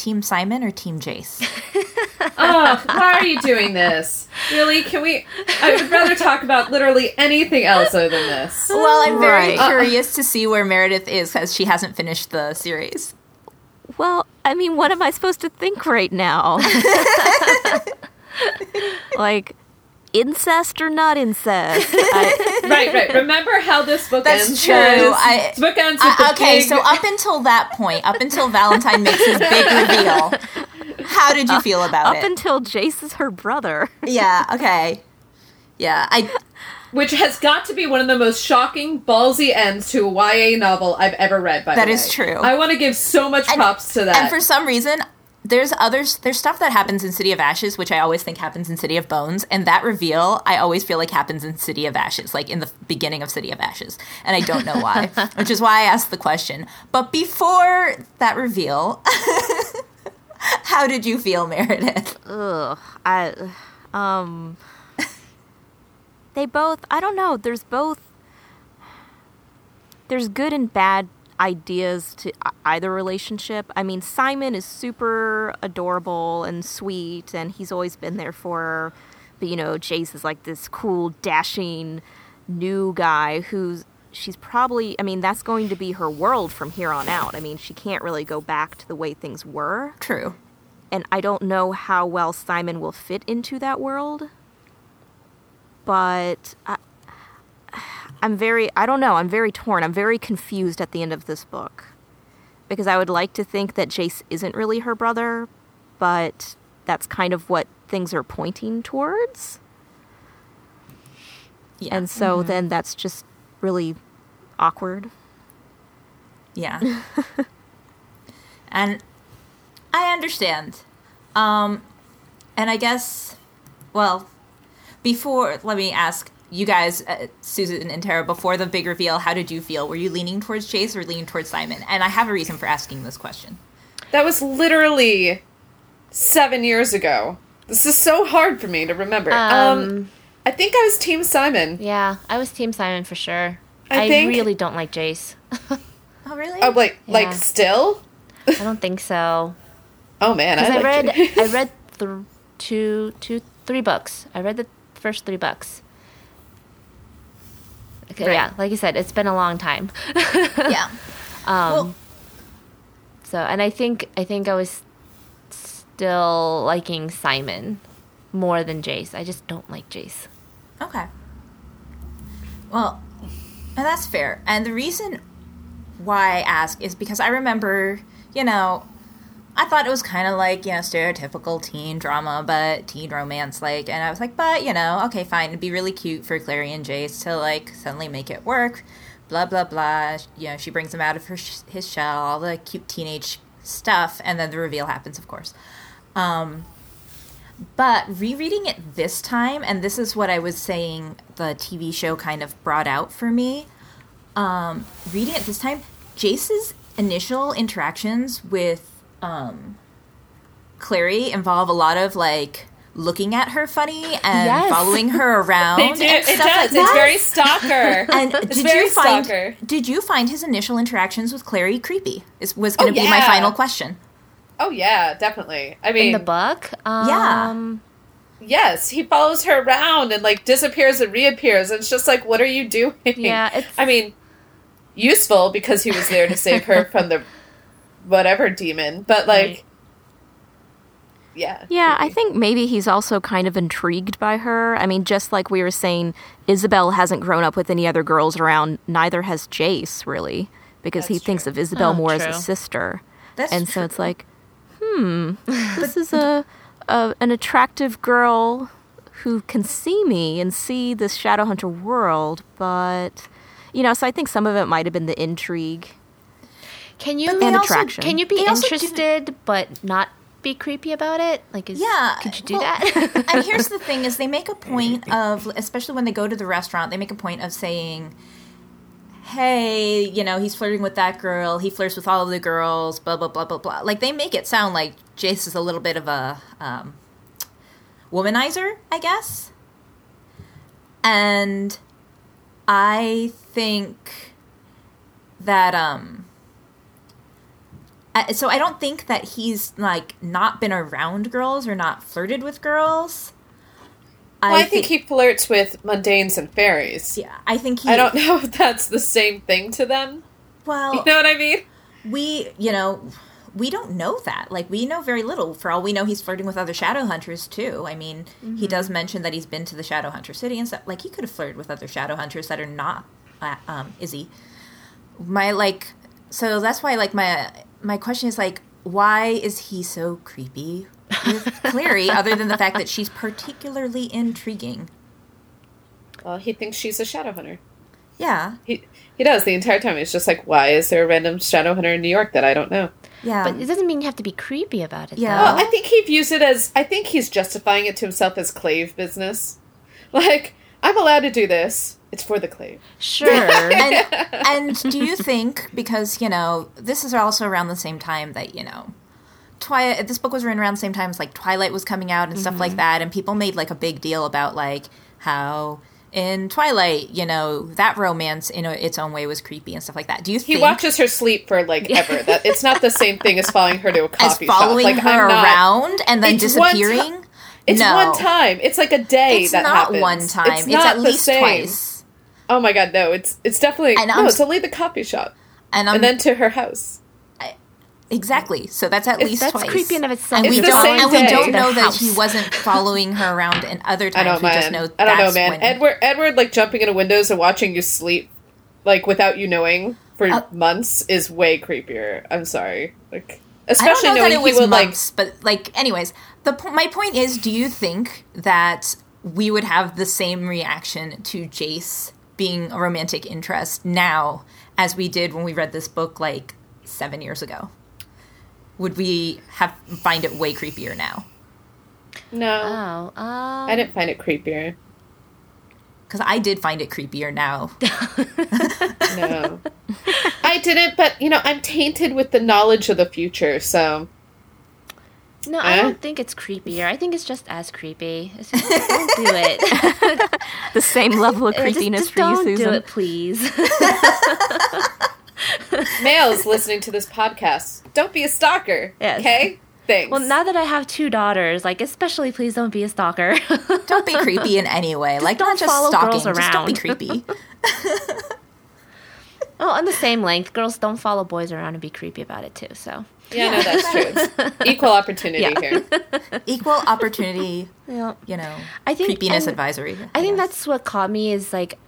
Team Simon or Team Jace? oh, why are you doing this? Really? Can we? I would rather talk about literally anything else other than this. well, I'm very Right. curious to see where Meredith is because she hasn't finished the series. Well, I mean, what am I supposed to think right now? like, incest or not incest? I, Right, right. Remember how this book That's ends? true. I- this book ends with Uh, the okay, big- so up until that point, up until Valentine makes his big reveal, how did you feel about up it? Up until Jace is her brother. yeah, okay. Yeah, I which has got to be one of the most shocking, ballsy ends to a YA novel I've ever read. By That the is way. true. I want to give so much and- props to that. And for some reason, there's others there's stuff that happens in City of Ashes, which I always think happens in City of Bones, and that reveal I always feel like happens in City of Ashes, like in the beginning of City of Ashes. And I don't know why. which is why I asked the question. But before that reveal, how did you feel, Meredith? Ugh. I, um, they both. I don't know. There's both. There's good and bad ideas to either relationship. I mean, Simon is super adorable and sweet, and he's always been there for her. But you know, Jace is like this cool, dashing new guy who's she's probably I mean, that's going to be her world from here on out. I mean, she can't really go back to the way things were True. and I don't know how well Simon will fit into that world. But I, I'm very, I don't know, I'm very torn. I'm very confused at the end of this book. Because I would like to think that Jace isn't really her brother, but that's kind of what things are pointing towards. Yeah. And so then that's just really awkward. Yeah. and I understand. Um and I guess well, before let me ask you guys uh, Susan and Tara before the big reveal, how did you feel? Were you leaning towards Jace or leaning towards Simon? And I have a reason for asking this question. that was literally seven years ago. This is so hard for me to remember. Um, Um, I think I was Team Simon. yeah, I was Team Simon for sure. I I, think- really don't like Jace. Oh really? Oh, like, like still? I don't think so. Oh man, I, Because I, liked read, it. I read th- two, two, three books. I read the first three books. Right. Yeah, like I said, it's been a long time. yeah. Um, well, so, and I think I think I was still liking Simon more than Jace. I just don't like Jace. Okay. Well, and that's fair. And the reason why I ask is because I remember, you know, I thought it was kind of like, you know, stereotypical teen drama, but teen romance like. And I was like, but, you know, okay, fine. It'd be really cute for Clary and Jace to, like, suddenly make it work. Blah, blah, blah. You know, she brings him out of her sh- his shell, all the cute teenage stuff. And then the reveal happens, of course. Um, but rereading it this time, and this is what I was saying the TV show kind of brought out for me. Um, reading it this time, Jace's initial interactions with um, Clary involve a lot of like looking at her funny and Yes. following her around. They do. and It stuff does. like it's that. very stalker. And it's did very you find stalker. did you find his initial interactions with Clary creepy? Is was going to Oh, be my final question. Oh yeah, definitely. I In mean, the book, um, Yeah. um, yes, he follows her around and like disappears and reappears. And it's just like, what are you doing? Yeah, it's- I mean, useful because he was there to save her from the whatever demon, but like, Right. yeah, Yeah, I think maybe he's also kind of intrigued by her. I mean, just like we were saying, Isabelle hasn't grown up with any other girls around, neither has Jace, really, because he That's thinks of Isabelle Oh, more as a sister. That's and so it's like, hmm, this is a, a an attractive girl who can see me and see this Shadowhunter world, but you know, so I think some of it might have been the intrigue. Can you And also- attraction. can you be interested but not be creepy about it? Like, is, Yeah, could you do well, that? and here's the thing: is they make a point of, especially when they go to the restaurant, they make a point of saying, "Hey, you know, he's flirting with that girl. He flirts with all of the girls. Blah blah blah blah blah." Like they make it sound like Jace is a little bit of a um, womanizer, I guess. And I think that um I- so I don't think that he's like not been around girls or not flirted with girls. Well, I, think he flirts with mundanes and fairies. yeah, I think he I don't know if that's the same thing to them. well You know what I mean? we you know we don't know that like we know very little for all we know he's flirting with other shadow hunters too i mean he does mention that he's been to the shadow hunter city and stuff like he could have flirted with other shadow hunters that are not uh, um izzy my like so that's why like my my question is like why is he so creepy with clary other than the fact that she's particularly intriguing Well, he thinks she's a shadow hunter. yeah He he does the entire time. He's just like, why is there a random shadow hunter in New York that I don't know? yeah but it doesn't mean you have to be creepy about it. Yeah. Well. Oh, I think he views it as I think he's justifying it to himself as clave business. Like, I'm allowed to do this. It's for the clave. sure. and, and do you think because you know this is also around the same time that you know Twilight this book was written around the same time as like Twilight was coming out and stuff Mm-hmm. like that and people made like a big deal about like how in Twilight you know that romance in its own way was creepy and stuff like that do you think He think watches her sleep for like ever. That it's not the same thing as following her to a as coffee following shop. Like her I'm not, around and then It's one ti- disappearing It's no one time. It's like a day it's that not happens. one time It's, it's, not at the least same. twice Oh my god, no! It's it's definitely And no. I'm- It's only the coffee shop, and and then to her house. Exactly. So that's at It's- least that's twice. creepy in of itself. And It's we the don't same and we don't The know that he wasn't following her around in other I times. don't we man. just know I don't know, man. when- Edward Edward like jumping into windows and watching you sleep, like without you knowing for Uh, months, is way creepier. I'm sorry, like I don't especially know that knowing it was he would like. but like, anyways, the po- my point is, do you think that we would have the same reaction to Jace being a romantic interest now as we did when we read this book like seven years ago? Would we have find it way creepier now? No, oh, um, I didn't find it creepier. Because I did find it creepier now. No, I didn't. But you know, I'm tainted with the knowledge of the future, so no, I Eh? don't think it's creepier. I think it's just as creepy. It's just, don't do it. The same level of Yeah, just- creepiness just for you, don't Susan. do it, please. males listening to this podcast, don't be a stalker. Yes. Okay. Thanks. well, now that I have two daughters, like especially, please don't be a stalker. Don't be creepy in any way. like don't not just follow stalking. girls Just don't be around. creepy. oh, on the same length, girls don't follow boys around and be creepy about it too. So yeah, no, that's true. It's equal opportunity Yeah. here. Equal opportunity. yeah. You know, I think- creepiness advisory. I think guess. that's what caught me is like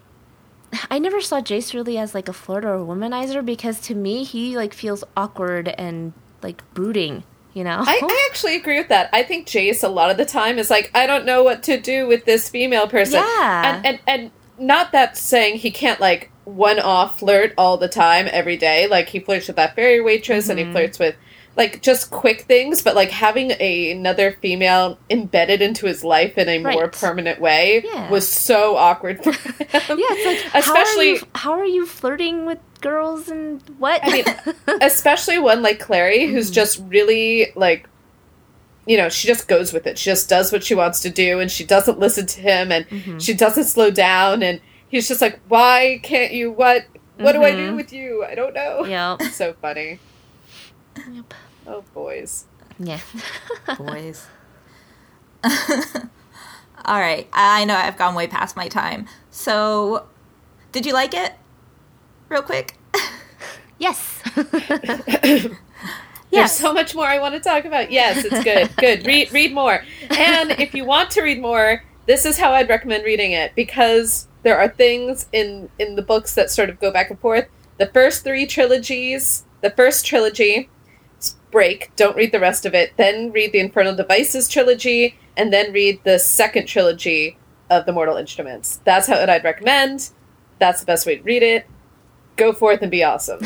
I never saw Jace really as like a flirt or a womanizer because to me he like feels awkward and like brooding, you know. I, I actually agree with that. I think Jace a lot of the time is like, I don't know what to do with this female person. Yeah. And and, and not that saying he can't like one off flirt all the time every day. Like he flirts with that fairy waitress and he Mm-hmm. flirts with like just quick things, but like having a, another female embedded into his life in a more permanent way Yeah. was so awkward for him. yeah, it's like especially how are, you, how are you flirting with girls and what? I mean, especially one like Clary, who's mm-hmm. just really like, you know, she just goes with it. She just does what she wants to do, and she doesn't listen to him, and mm-hmm. she doesn't slow down. And he's just like, "Why can't you? What? What do I do mm-hmm. with you? I don't know." yep. so funny. Yep. Oh, boys. Yeah. boys. All right, I know I've gone way past my time. So, did you like it? Real quick. yes. There's Yes. so much more I want to talk about. Yes, it's good. good. Read read more. And if you want to read more, this is how I'd recommend reading it because there are things in in the books that sort of go back and forth. The first 3 trilogies, the first trilogy s- break, don't read the rest of it. Then read the Infernal Devices trilogy and then read the second trilogy of the Mortal Instruments. That's how it I'd recommend. That's the best way to read it. Go forth and be awesome.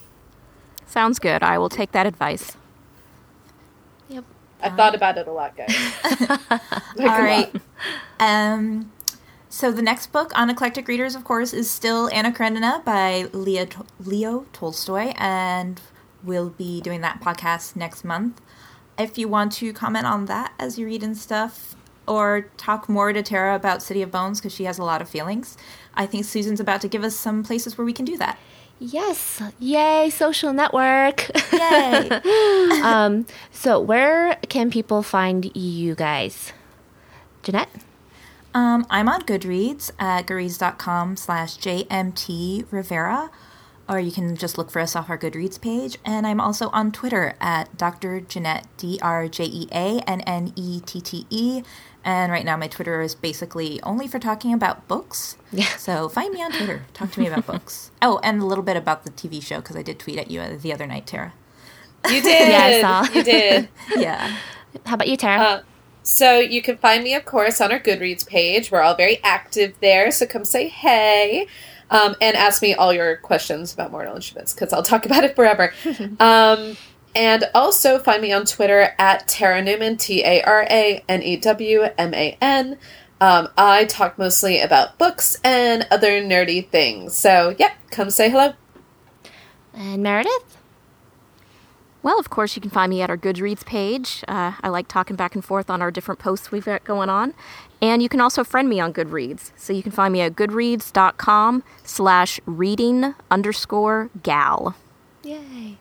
Sounds good. I will take that advice. yep. I've thought about it a lot, guys. Like All a lot. Um, so the next book on eclectic readers, of course, is still Anna Karenina by Leo, Leo Tolstoy, and we'll be doing that podcast next month. If you want to comment on that as you read and stuff, or talk more to Tara about City of Bones because she has a lot of feelings, I think Susan's about to give us some places where we can do that. Yes. Yay, social network. Yay! um, so where can people find you guys? Jeanette? Um, I'm on Goodreads at goodreads.com slash JMT Rivera, or you can just look for us off our Goodreads page. And I'm also on Twitter at Dr. Jeanette, D R J E A N N E T T E. And right now, my Twitter is basically only for talking about books. Yeah. So find me on Twitter. Talk to me about books. Oh, and a little bit about the TV show because I did tweet at you uh, the other night, Tara. You did. Yeah, I saw. You did. Yeah. How about you, Tara? Uh, so you can find me, of course, on our Goodreads page. We're all very active there, so come say hey. Um, and ask me all your questions about Mortal Instruments because I'll talk about it forever. um, and also find me on Twitter at Tara Newman, T A R A N E W M A N. Um, I talk mostly about books and other nerdy things. So, yep, come say hello. and Meredith? Well, of course, you can find me at our Goodreads page. Uh, I like talking back and forth on our different posts we've got going on. And you can also friend me on Goodreads. So you can find me at goodreads.com slash reading underscore gal. Yay.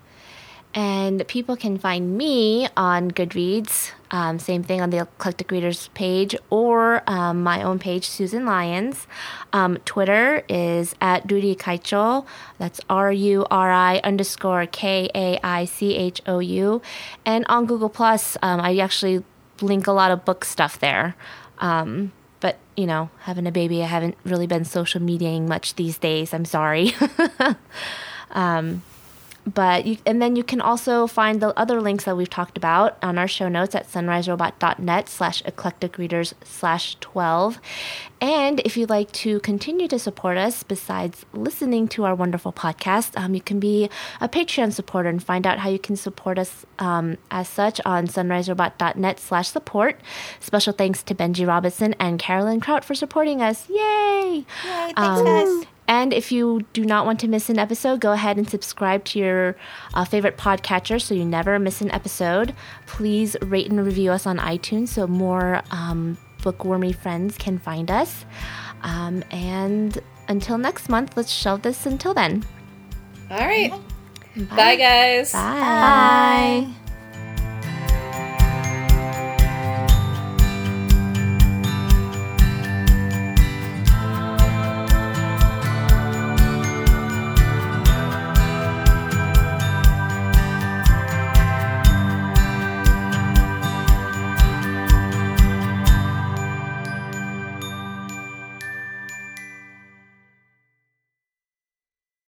And people can find me on Goodreads, um, same thing on the Eclectic Readers page, or um, my own page, Susan Lyons. Um, Twitter is at Ruri Kaichou. That's R U R I underscore K A I C H O U. And on Google Plus, um, I actually link a lot of book stuff there. Um, but you know, having a baby, I haven't really been social mediaing much these days. I'm sorry. but you, and then you can also find the other links that we've talked about on our show notes at sunriserobot.net slash eclectic readers slash 12 and if you'd like to continue to support us besides listening to our wonderful podcast um, you can be a patreon supporter and find out how you can support us um, as such on sunriserobot.net slash support. Special thanks to benji robinson and carolyn kraut for supporting us. Yay! Yay, thanks, Um, guys. And if you do not want to miss an episode, go ahead and subscribe to your uh, favorite podcatcher so you never miss an episode. Please rate and review us on iTunes so more um, bookwormy friends can find us. Um, and until next month, let's shelve this until then. All right. Bye, guys. Bye. Bye.